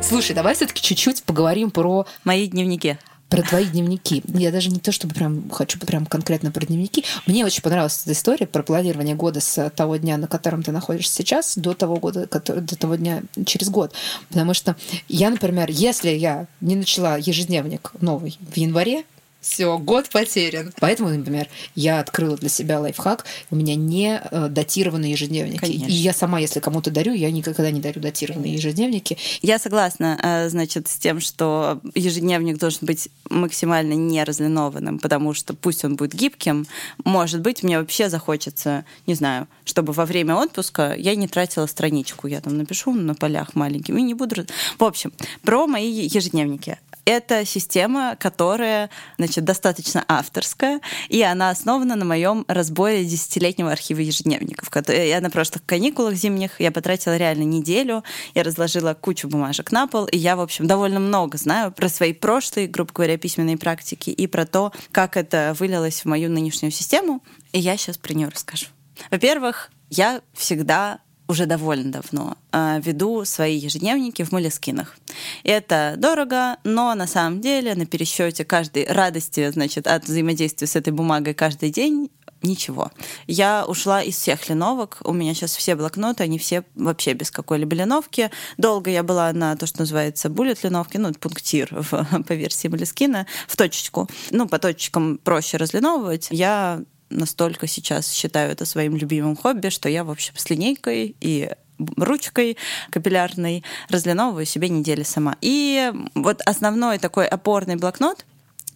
Слушай, давай все-таки чуть-чуть поговорим про мои дневники про твои дневники. Я даже не то, чтобы прям хочу прям конкретно про дневники. Мне очень понравилась эта история про планирование года с того дня, на котором ты находишься сейчас, до того года, который, до того дня через год. Потому что я, например, если я не начала ежедневник новый в январе, все, год потерян. Поэтому, например, я открыла для себя лайфхак. У меня не э, датированные ежедневники. Конечно. И я сама, если кому-то дарю, я никогда не дарю датированные ежедневники. Я согласна, э, значит, с тем, что ежедневник должен быть максимально не разлинованным, потому что пусть он будет гибким, может быть, мне вообще захочется, не знаю, чтобы во время отпуска я не тратила страничку. Я там напишу на полях маленьким и не буду... В общем, про мои ежедневники. Это система, которая значит, достаточно авторская, и она основана на моем разборе десятилетнего архива ежедневников. Я на прошлых каникулах зимних я потратила реально неделю, я разложила кучу бумажек на пол, и я, в общем, довольно много знаю про свои прошлые, грубо говоря, письменные практики и про то, как это вылилось в мою нынешнюю систему. И я сейчас про нее расскажу. Во-первых, я всегда уже довольно давно э, веду свои ежедневники в Молескинах. Это дорого, но на самом деле на пересчете каждой радости, значит, от взаимодействия с этой бумагой каждый день ничего. Я ушла из всех линовок. У меня сейчас все блокноты, они все вообще без какой-либо линовки. Долго я была на то, что называется буллет линовки, ну, пунктир в, <laughs> по версии Малискина, в точечку. Ну, по точечкам проще разлиновывать. Я настолько сейчас считаю это своим любимым хобби, что я, в общем, с линейкой и ручкой капиллярной разлиновываю себе недели сама. И вот основной такой опорный блокнот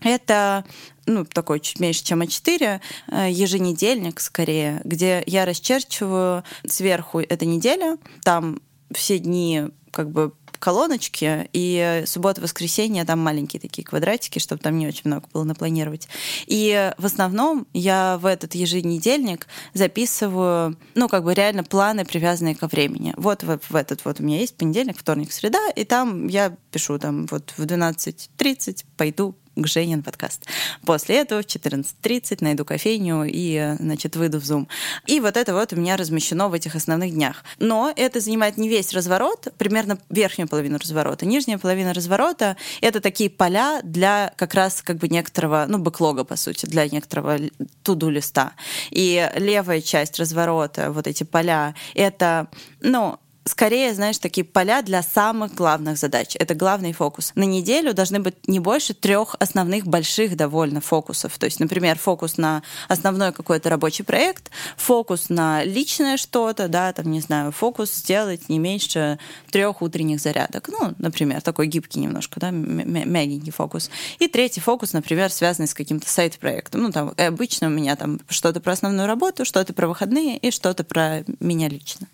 это ну, такой чуть меньше, чем А4, э, еженедельник скорее, где я расчерчиваю сверху эта неделя, там все дни как бы колоночки, и суббота-воскресенье там маленькие такие квадратики, чтобы там не очень много было напланировать. И в основном я в этот еженедельник записываю, ну, как бы реально планы, привязанные ко времени. Вот в, в этот вот у меня есть понедельник, вторник, среда, и там я пишу там вот в 12.30 пойду к Жене на подкаст. После этого в 14.30 найду кофейню и, значит, выйду в Zoom. И вот это вот у меня размещено в этих основных днях. Но это занимает не весь разворот, примерно верхнюю половину разворота. Нижняя половина разворота — это такие поля для как раз как бы некоторого, ну, бэклога, по сути, для некоторого туду листа. И левая часть разворота, вот эти поля, это, ну, скорее, знаешь, такие поля для самых главных задач. Это главный фокус. На неделю должны быть не больше трех основных больших довольно фокусов. То есть, например, фокус на основной какой-то рабочий проект, фокус на личное что-то, да, там, не знаю, фокус сделать не меньше трех утренних зарядок. Ну, например, такой гибкий немножко, да, мягенький фокус. И третий фокус, например, связанный с каким-то сайт-проектом. Ну, там, обычно у меня там что-то про основную работу, что-то про выходные и что-то про меня лично.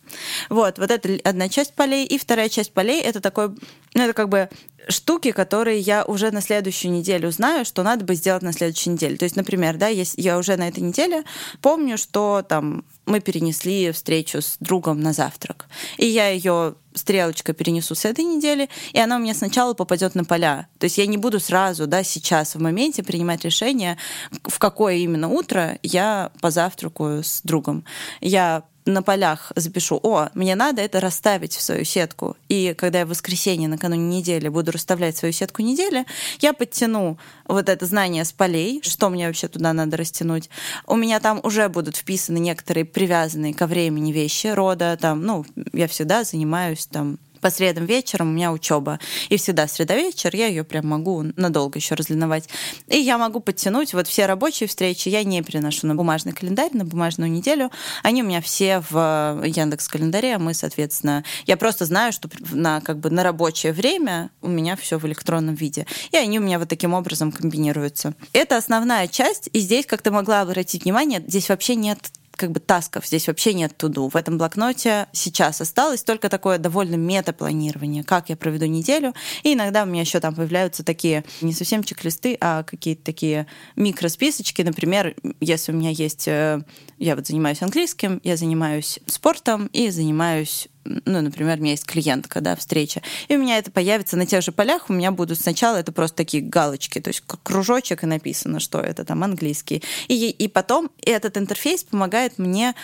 Вот, вот это одна часть полей, и вторая часть полей это такой, ну, это как бы штуки, которые я уже на следующую неделю знаю, что надо бы сделать на следующей неделе. То есть, например, да, если я уже на этой неделе помню, что там мы перенесли встречу с другом на завтрак. И я ее стрелочкой перенесу с этой недели, и она у меня сначала попадет на поля. То есть я не буду сразу, да, сейчас, в моменте принимать решение, в какое именно утро я позавтракаю с другом. Я на полях запишу, о, мне надо это расставить в свою сетку. И когда я в воскресенье накануне недели буду расставлять свою сетку недели, я подтяну вот это знание с полей, что мне вообще туда надо растянуть. У меня там уже будут вписаны некоторые привязанные ко времени вещи рода, там, ну, я всегда занимаюсь там по средам вечером у меня учеба. И всегда среда вечер, я ее прям могу надолго еще разлиновать. И я могу подтянуть вот все рабочие встречи, я не переношу на бумажный календарь, на бумажную неделю. Они у меня все в Яндекс календаре, а мы, соответственно, я просто знаю, что на как бы на рабочее время у меня все в электронном виде. И они у меня вот таким образом комбинируются. Это основная часть, и здесь, как ты могла обратить внимание, здесь вообще нет как бы тасков, здесь вообще нет туду. В этом блокноте сейчас осталось только такое довольно мета-планирование, как я проведу неделю. И иногда у меня еще там появляются такие не совсем чек-листы, а какие-то такие микросписочки. Например, если у меня есть... Э, я вот занимаюсь английским, я занимаюсь спортом и занимаюсь ну, например, у меня есть клиентка, да, встреча, и у меня это появится на тех же полях, у меня будут сначала это просто такие галочки, то есть кружочек и написано, что это там английский. И, и потом этот интерфейс помогает мне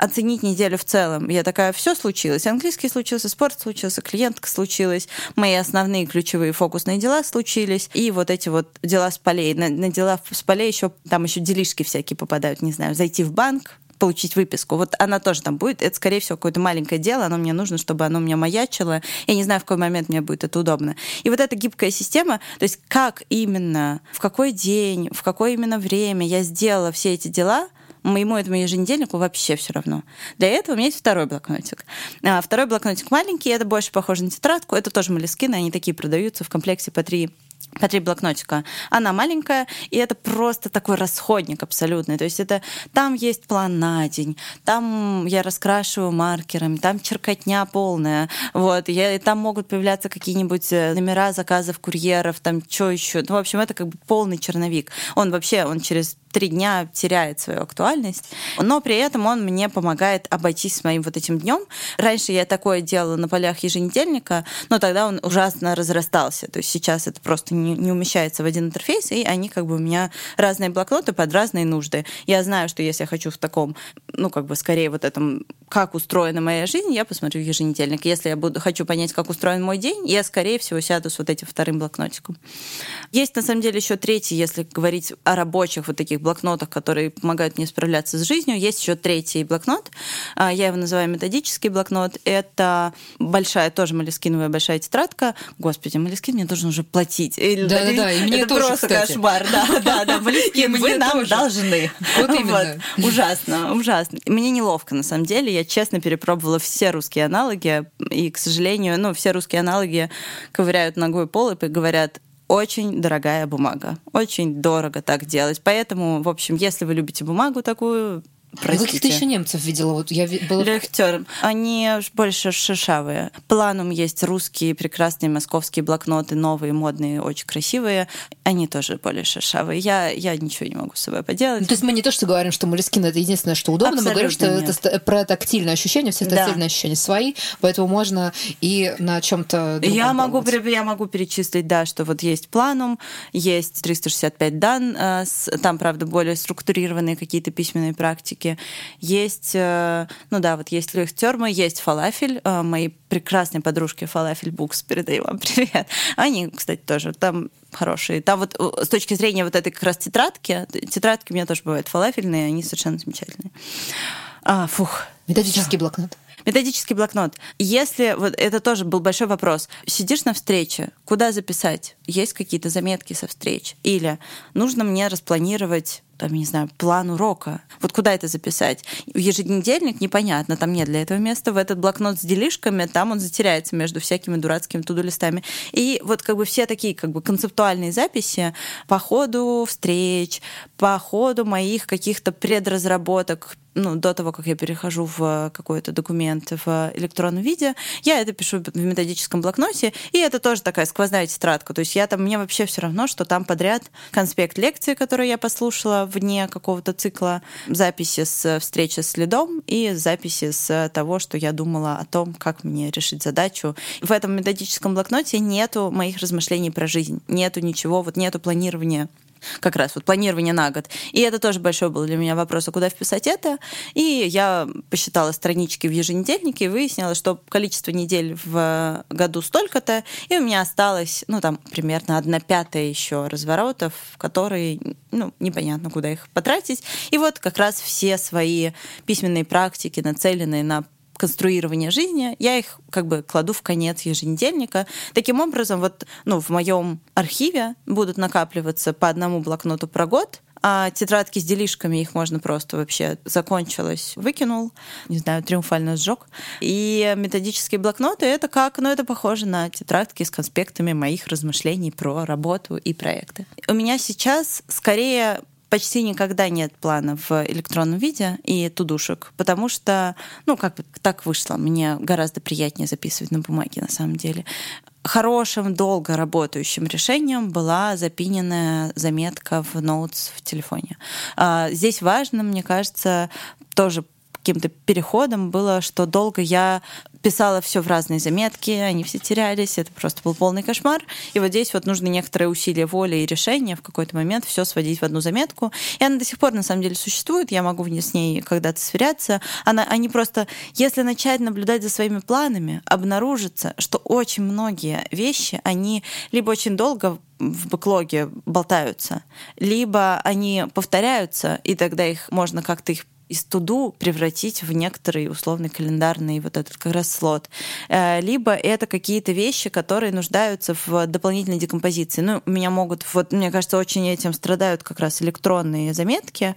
оценить неделю в целом. Я такая, все случилось. Английский случился, спорт случился, клиентка случилась, мои основные ключевые фокусные дела случились, и вот эти вот дела с полей. На, на дела с полей еще там еще делишки всякие попадают, не знаю, зайти в банк, получить выписку. Вот она тоже там будет. Это, скорее всего, какое-то маленькое дело. Оно мне нужно, чтобы оно меня маячило. Я не знаю, в какой момент мне будет это удобно. И вот эта гибкая система, то есть как именно, в какой день, в какое именно время я сделала все эти дела, моему этому еженедельнику вообще все равно. Для этого у меня есть второй блокнотик. А, второй блокнотик маленький, это больше похоже на тетрадку. Это тоже молескины, они такие продаются в комплекте по три по три блокнотика. Она маленькая, и это просто такой расходник абсолютный. То есть это там есть план на день, там я раскрашиваю маркерами, там черкотня полная. Вот, я, там могут появляться какие-нибудь э, номера заказов курьеров, там что еще. Ну, в общем, это как бы полный черновик. Он вообще, он через три дня теряет свою актуальность, но при этом он мне помогает обойтись с моим вот этим днем. Раньше я такое делала на полях еженедельника, но тогда он ужасно разрастался. То есть сейчас это просто не, не умещается в один интерфейс, и они как бы у меня разные блокноты под разные нужды. Я знаю, что если я хочу в таком, ну как бы скорее вот этом, как устроена моя жизнь, я посмотрю еженедельник. Если я буду, хочу понять, как устроен мой день, я скорее всего сяду с вот этим вторым блокнотиком. Есть на самом деле еще третий, если говорить о рабочих вот таких блокнотах, которые помогают мне справляться с жизнью. Есть еще третий блокнот. А, я его называю методический блокнот. Это большая, тоже молескиновая большая тетрадка. Господи, молескин мне должен уже платить. Да, да, да, и мне Это тоже, просто кстати. кошмар. Да, <laughs> да, да, молескин, вы нам тоже. должны. Вот именно. Ужасно, ужасно. Мне неловко, на самом деле. Я честно перепробовала все русские аналоги, и, к сожалению, ну, все русские аналоги ковыряют ногой пол и говорят, очень дорогая бумага. Очень дорого так делать. Поэтому, в общем, если вы любите бумагу такую, Простите. каких-то еще немцев видела. Вот я была... Лехтер. Они больше шишавые. Планум есть русские прекрасные московские блокноты, новые, модные, очень красивые. Они тоже более шишавые. Я, я ничего не могу с собой поделать. Ну, то есть мы не то, что говорим, что Молескин это единственное, что удобно, Абсолютно мы говорим, что нет. это про тактильное ощущение, все тактильные да. ощущения свои, поэтому можно и на чем-то я могу, я могу перечислить, да, что вот есть Планум, есть 365 дан, э, там, правда, более структурированные какие-то письменные практики, практики. Есть, э, ну да, вот есть лехтермы, есть фалафель. Э, мои прекрасные подружки Фалафель Букс, передаю вам <laughs> привет. Они, кстати, тоже там хорошие. Там вот э, с точки зрения вот этой как раз тетрадки, тетрадки у меня тоже бывают фалафельные, они совершенно замечательные. А, фух. Методический блокнот. Методический блокнот. Если, вот это тоже был большой вопрос, сидишь на встрече, куда записать? Есть какие-то заметки со встреч? Или нужно мне распланировать там, не знаю, план урока. Вот куда это записать? В еженедельник непонятно, там нет для этого места. В этот блокнот с делишками, там он затеряется между всякими дурацкими туду-листами. И вот как бы все такие как бы концептуальные записи по ходу встреч, по ходу моих каких-то предразработок, ну, до того, как я перехожу в какой-то документ в электронном виде, я это пишу в методическом блокноте, и это тоже такая сквозная тетрадка. То есть я там, мне вообще все равно, что там подряд конспект лекции, которую я послушала вне какого-то цикла, записи с встречи с следом и записи с того, что я думала о том, как мне решить задачу. В этом методическом блокноте нету моих размышлений про жизнь, нету ничего, вот нету планирования как раз вот планирование на год. И это тоже большой был для меня вопрос, а куда вписать это. И я посчитала странички в еженедельнике и выяснила, что количество недель в году столько-то, и у меня осталось, ну, там, примерно одна пятая еще разворотов, которые, ну, непонятно, куда их потратить. И вот как раз все свои письменные практики, нацеленные на конструирования жизни, я их как бы кладу в конец еженедельника. Таким образом, вот ну, в моем архиве будут накапливаться по одному блокноту про год, а тетрадки с делишками их можно просто вообще закончилось, выкинул, не знаю, триумфально сжег. И методические блокноты это как, ну это похоже на тетрадки с конспектами моих размышлений про работу и проекты. У меня сейчас скорее почти никогда нет плана в электронном виде и тудушек, потому что, ну, как бы так вышло, мне гораздо приятнее записывать на бумаге на самом деле. Хорошим, долго работающим решением была запиненная заметка в ноутс в телефоне. А, здесь важно, мне кажется, тоже каким-то переходом было, что долго я писала все в разные заметки, они все терялись, это просто был полный кошмар. И вот здесь вот нужны некоторые усилия воли и решения в какой-то момент все сводить в одну заметку. И она до сих пор на самом деле существует, я могу с ней когда-то сверяться. Она, они просто, если начать наблюдать за своими планами, обнаружится, что очень многие вещи, они либо очень долго в бэклоге болтаются, либо они повторяются, и тогда их можно как-то их из туду превратить в некоторый условный календарный вот этот как раз слот. Э, либо это какие-то вещи, которые нуждаются в дополнительной декомпозиции. Ну, у меня могут, вот мне кажется, очень этим страдают как раз электронные заметки.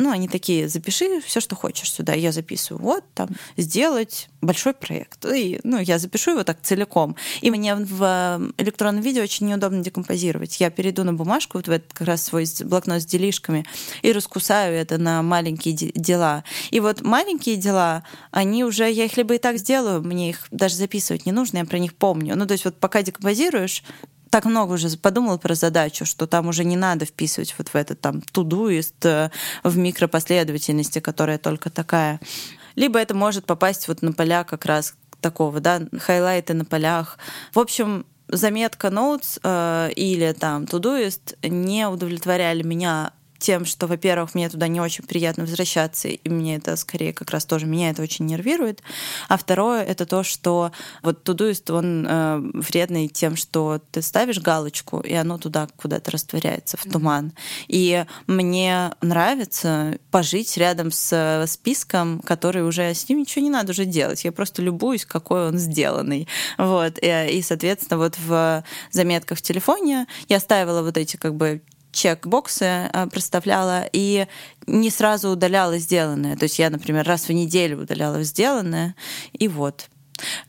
Ну, они такие, запиши все, что хочешь сюда. Я записываю, вот там, сделать большой проект. И, ну, я запишу его так целиком. И мне в электронном виде очень неудобно декомпозировать. Я перейду на бумажку, вот в этот как раз свой блокнот с делишками, и раскусаю это на маленькие дела. И вот маленькие дела, они уже, я их либо и так сделаю, мне их даже записывать не нужно, я про них помню. Ну, то есть вот пока декомпозируешь, так много уже подумал про задачу, что там уже не надо вписывать вот в этот там тудуист э, в микропоследовательности, которая только такая. Либо это может попасть вот на поля как раз такого, да, хайлайты на полях. В общем, заметка notes э, или там Todoist не удовлетворяли меня тем, что, во-первых, мне туда не очень приятно возвращаться, и мне это скорее как раз тоже меня это очень нервирует. А второе это то, что вот Тудуист, он э, вредный тем, что ты ставишь галочку, и оно туда куда-то растворяется, в туман. И мне нравится пожить рядом с списком, который уже с ним ничего не надо уже делать. Я просто любуюсь, какой он сделанный. Вот. И, и соответственно, вот в заметках в телефоне я ставила вот эти как бы чек-боксы э, проставляла и не сразу удаляла сделанное. То есть я, например, раз в неделю удаляла сделанное, и вот.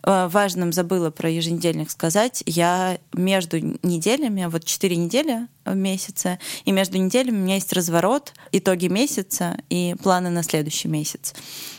Э, важным забыла про еженедельник сказать. Я между неделями, вот четыре недели в месяце, и между неделями у меня есть разворот, итоги месяца и планы на следующий месяц.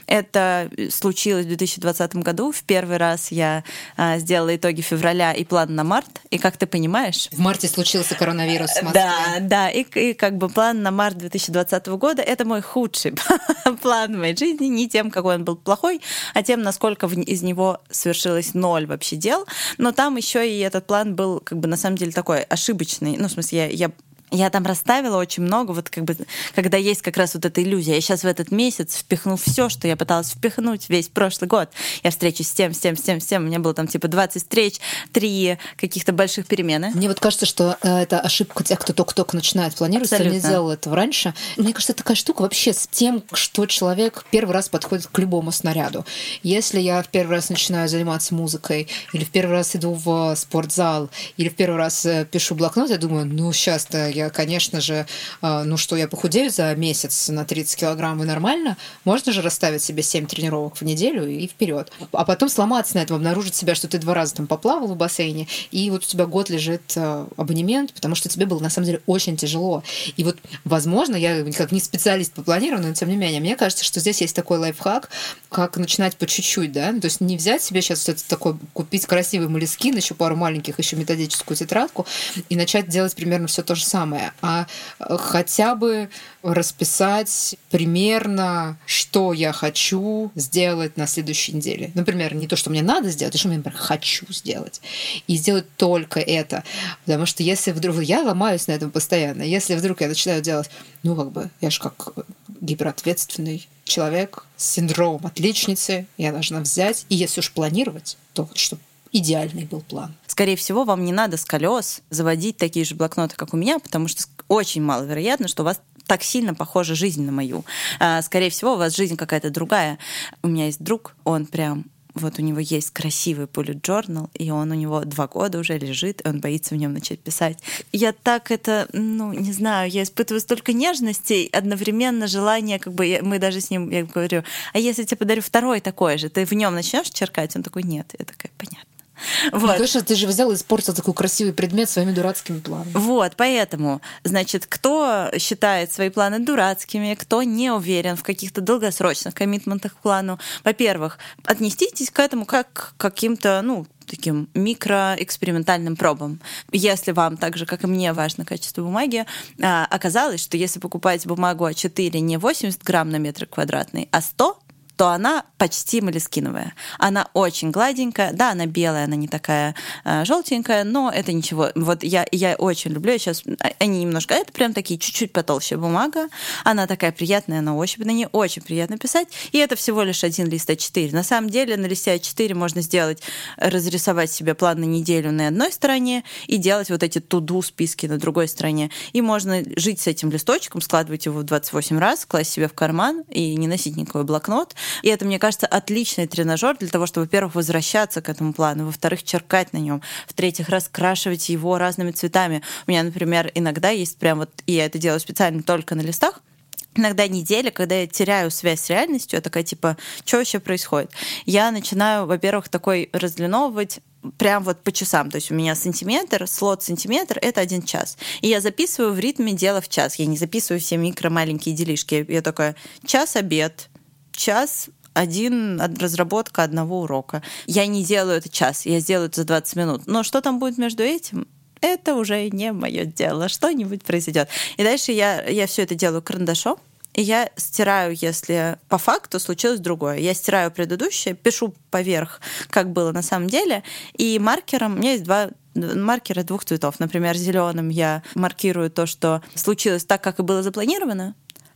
Это случилось в 2020 году. В первый раз я а, сделала итоги февраля и план на март. И как ты понимаешь... В марте случился коронавирус в Москве. Да, да. И, и как бы план на март 2020 года — это мой худший <laughs> план в моей жизни. Не тем, какой он был плохой, а тем, насколько из него совершилось ноль вообще дел. Но там еще и этот план был как бы на самом деле такой ошибочный. Ну, в смысле, я, я я там расставила очень много, вот как бы, когда есть как раз вот эта иллюзия. Я сейчас в этот месяц впихну все, что я пыталась впихнуть весь прошлый год. Я встречусь с тем, с тем, с тем, с тем. У меня было там типа 20 встреч, три каких-то больших перемены. Мне вот кажется, что э, это ошибка тех, кто только-только начинает планировать, кто не делал этого раньше. Мне кажется, это такая штука вообще с тем, что человек первый раз подходит к любому снаряду. Если я в первый раз начинаю заниматься музыкой, или в первый раз иду в спортзал, или в первый раз э, пишу блокнот, я думаю, ну сейчас-то я я, конечно же, а, ну что, я похудею за месяц на 30 килограмм и нормально, можно же расставить себе 7 тренировок в неделю и вперед. А потом сломаться на этом, обнаружить себя, что ты два раза там поплавал в бассейне, и вот у тебя год лежит а, абонемент, потому что тебе было на самом деле очень тяжело. И вот, возможно, я как не специалист по планированию, но тем не менее, мне кажется, что здесь есть такой лайфхак, как начинать по чуть-чуть, да, то есть не взять себе сейчас это такое, купить красивый молескин, еще пару маленьких, еще методическую тетрадку, и начать делать примерно все то же самое самое, а хотя бы расписать примерно, что я хочу сделать на следующей неделе. Например, не то, что мне надо сделать, а что я, например, хочу сделать. И сделать только это. Потому что если вдруг... Я ломаюсь на этом постоянно. Если вдруг я начинаю делать... Ну, как бы, я же как гиперответственный человек с синдромом отличницы, я должна взять, и если уж планировать, то чтобы идеальный был план. Скорее всего, вам не надо с колес заводить такие же блокноты, как у меня, потому что очень маловероятно, что у вас так сильно похожа жизнь на мою. А, скорее всего, у вас жизнь какая-то другая. У меня есть друг, он прям вот у него есть красивый bullet journal, и он у него два года уже лежит, и он боится в нем начать писать. Я так это, ну, не знаю, я испытываю столько нежности, одновременно желание, как бы, мы даже с ним, я говорю, а если я тебе подарю второй такой же, ты в нем начнешь черкать? Он такой, нет. Я такая, понятно. Вот. Ну, конечно, ты же взял и испортил такой красивый предмет своими дурацкими планами. Вот, поэтому, значит, кто считает свои планы дурацкими, кто не уверен в каких-то долгосрочных коммитментах к плану, во-первых, отнеситесь к этому как к каким-то, ну, таким микроэкспериментальным пробам. Если вам, так же, как и мне, важно качество бумаги, а, оказалось, что если покупать бумагу А4 не 80 грамм на метр квадратный, а 100, то она почти молескиновая. Она очень гладенькая, да, она белая, она не такая э, желтенькая, но это ничего. Вот я, я очень люблю, я сейчас, а, они немножко, это прям такие чуть-чуть потолще бумага, она такая приятная на ощупь, на ней очень приятно писать, и это всего лишь один лист А4. На самом деле на листе А4 можно сделать, разрисовать себе план на неделю на одной стороне и делать вот эти туду списки на другой стороне. И можно жить с этим листочком, складывать его в 28 раз, класть себе в карман и не носить никакой блокнот, и это, мне кажется, отличный тренажер для того, чтобы, во-первых, возвращаться к этому плану, во-вторых, черкать на нем, в-третьих, раскрашивать его разными цветами. У меня, например, иногда есть прям вот, и я это делаю специально только на листах, иногда неделя, когда я теряю связь с реальностью, я такая типа, что вообще происходит? Я начинаю, во-первых, такой разлиновывать прям вот по часам. То есть у меня сантиметр, слот сантиметр — это один час. И я записываю в ритме дела в час. Я не записываю все микро маленькие делишки. Я такая, час обед, час один разработка одного урока. Я не делаю это час, я сделаю это за 20 минут. Но что там будет между этим? Это уже не мое дело. Что-нибудь произойдет. И дальше я, я все это делаю карандашом. И я стираю, если по факту случилось другое. Я стираю предыдущее, пишу поверх, как было на самом деле. И маркером, у меня есть два маркера двух цветов. Например, зеленым я маркирую то, что случилось так, как и было запланировано,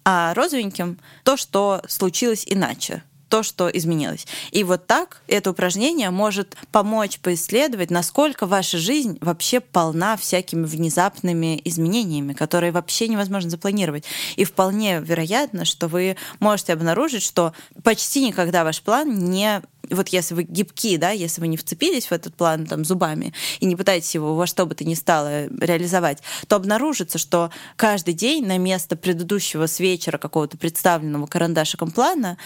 а розовеньким то, что случилось иначе то, что изменилось. И вот так это упражнение может помочь поисследовать, насколько ваша жизнь вообще полна всякими внезапными изменениями, которые вообще невозможно запланировать. И вполне вероятно, что вы можете обнаружить, что почти никогда ваш план не вот если вы гибки, да, если вы не вцепились в этот план там зубами и не пытаетесь его во что бы то ни стало реализовать, то обнаружится, что каждый день на место предыдущего с вечера какого-то представленного карандашиком плана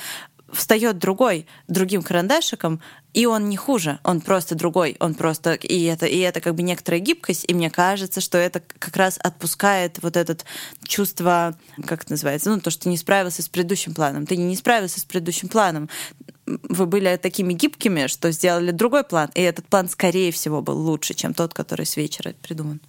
встает другой, другим карандашиком, и он не хуже, он просто другой, он просто и это и это как бы некоторая гибкость, и мне кажется, что это как раз отпускает вот этот чувство, как это называется, ну то, что ты не справился с предыдущим планом, ты не справился с предыдущим планом, вы были такими гибкими, что сделали другой план, и этот план скорее всего был лучше, чем тот, который с вечера придуман.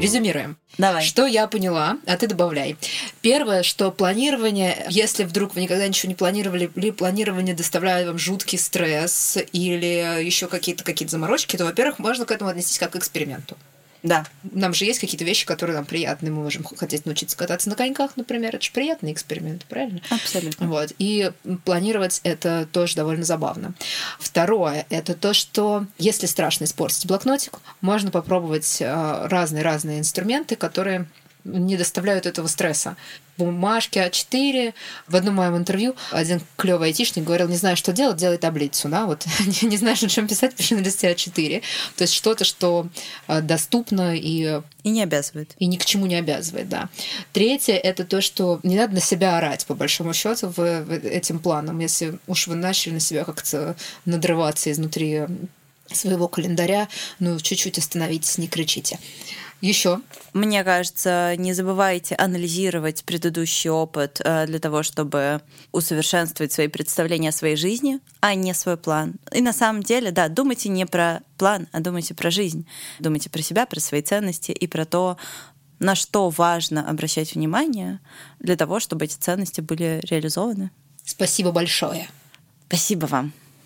Резюмируем. Давай. Что я поняла, а ты добавляй. Первое, что планирование, если вдруг вы никогда ничего не планировали, или планирование доставляет вам жуткий стресс или еще какие-то какие заморочки, то, во-первых, можно к этому отнестись как к эксперименту. Да. Нам же есть какие-то вещи, которые нам приятны. Мы можем хотеть научиться кататься на коньках, например. Это же приятный эксперимент, правильно? Абсолютно. Вот. И планировать это тоже довольно забавно. Второе – это то, что если страшно испортить блокнотик, можно попробовать э, разные-разные инструменты, которые не доставляют этого стресса. Бумажки А4. В одном моем интервью один клевый айтишник говорил, не знаю, что делать, делай таблицу. Да? Вот, <laughs> не, не знаешь, на чем писать, пиши на листе А4. То есть что-то, что э, доступно и... И не обязывает. И ни к чему не обязывает, да. Третье – это то, что не надо на себя орать, по большому счету, в, в этим планом. Если уж вы начали на себя как-то надрываться изнутри своего календаря, ну, чуть-чуть остановитесь, не кричите. Еще. Мне кажется, не забывайте анализировать предыдущий опыт э, для того, чтобы усовершенствовать свои представления о своей жизни, а не свой план. И на самом деле, да, думайте не про план, а думайте про жизнь. Думайте про себя, про свои ценности и про то, на что важно обращать внимание для того, чтобы эти ценности были реализованы. Спасибо большое. Спасибо вам.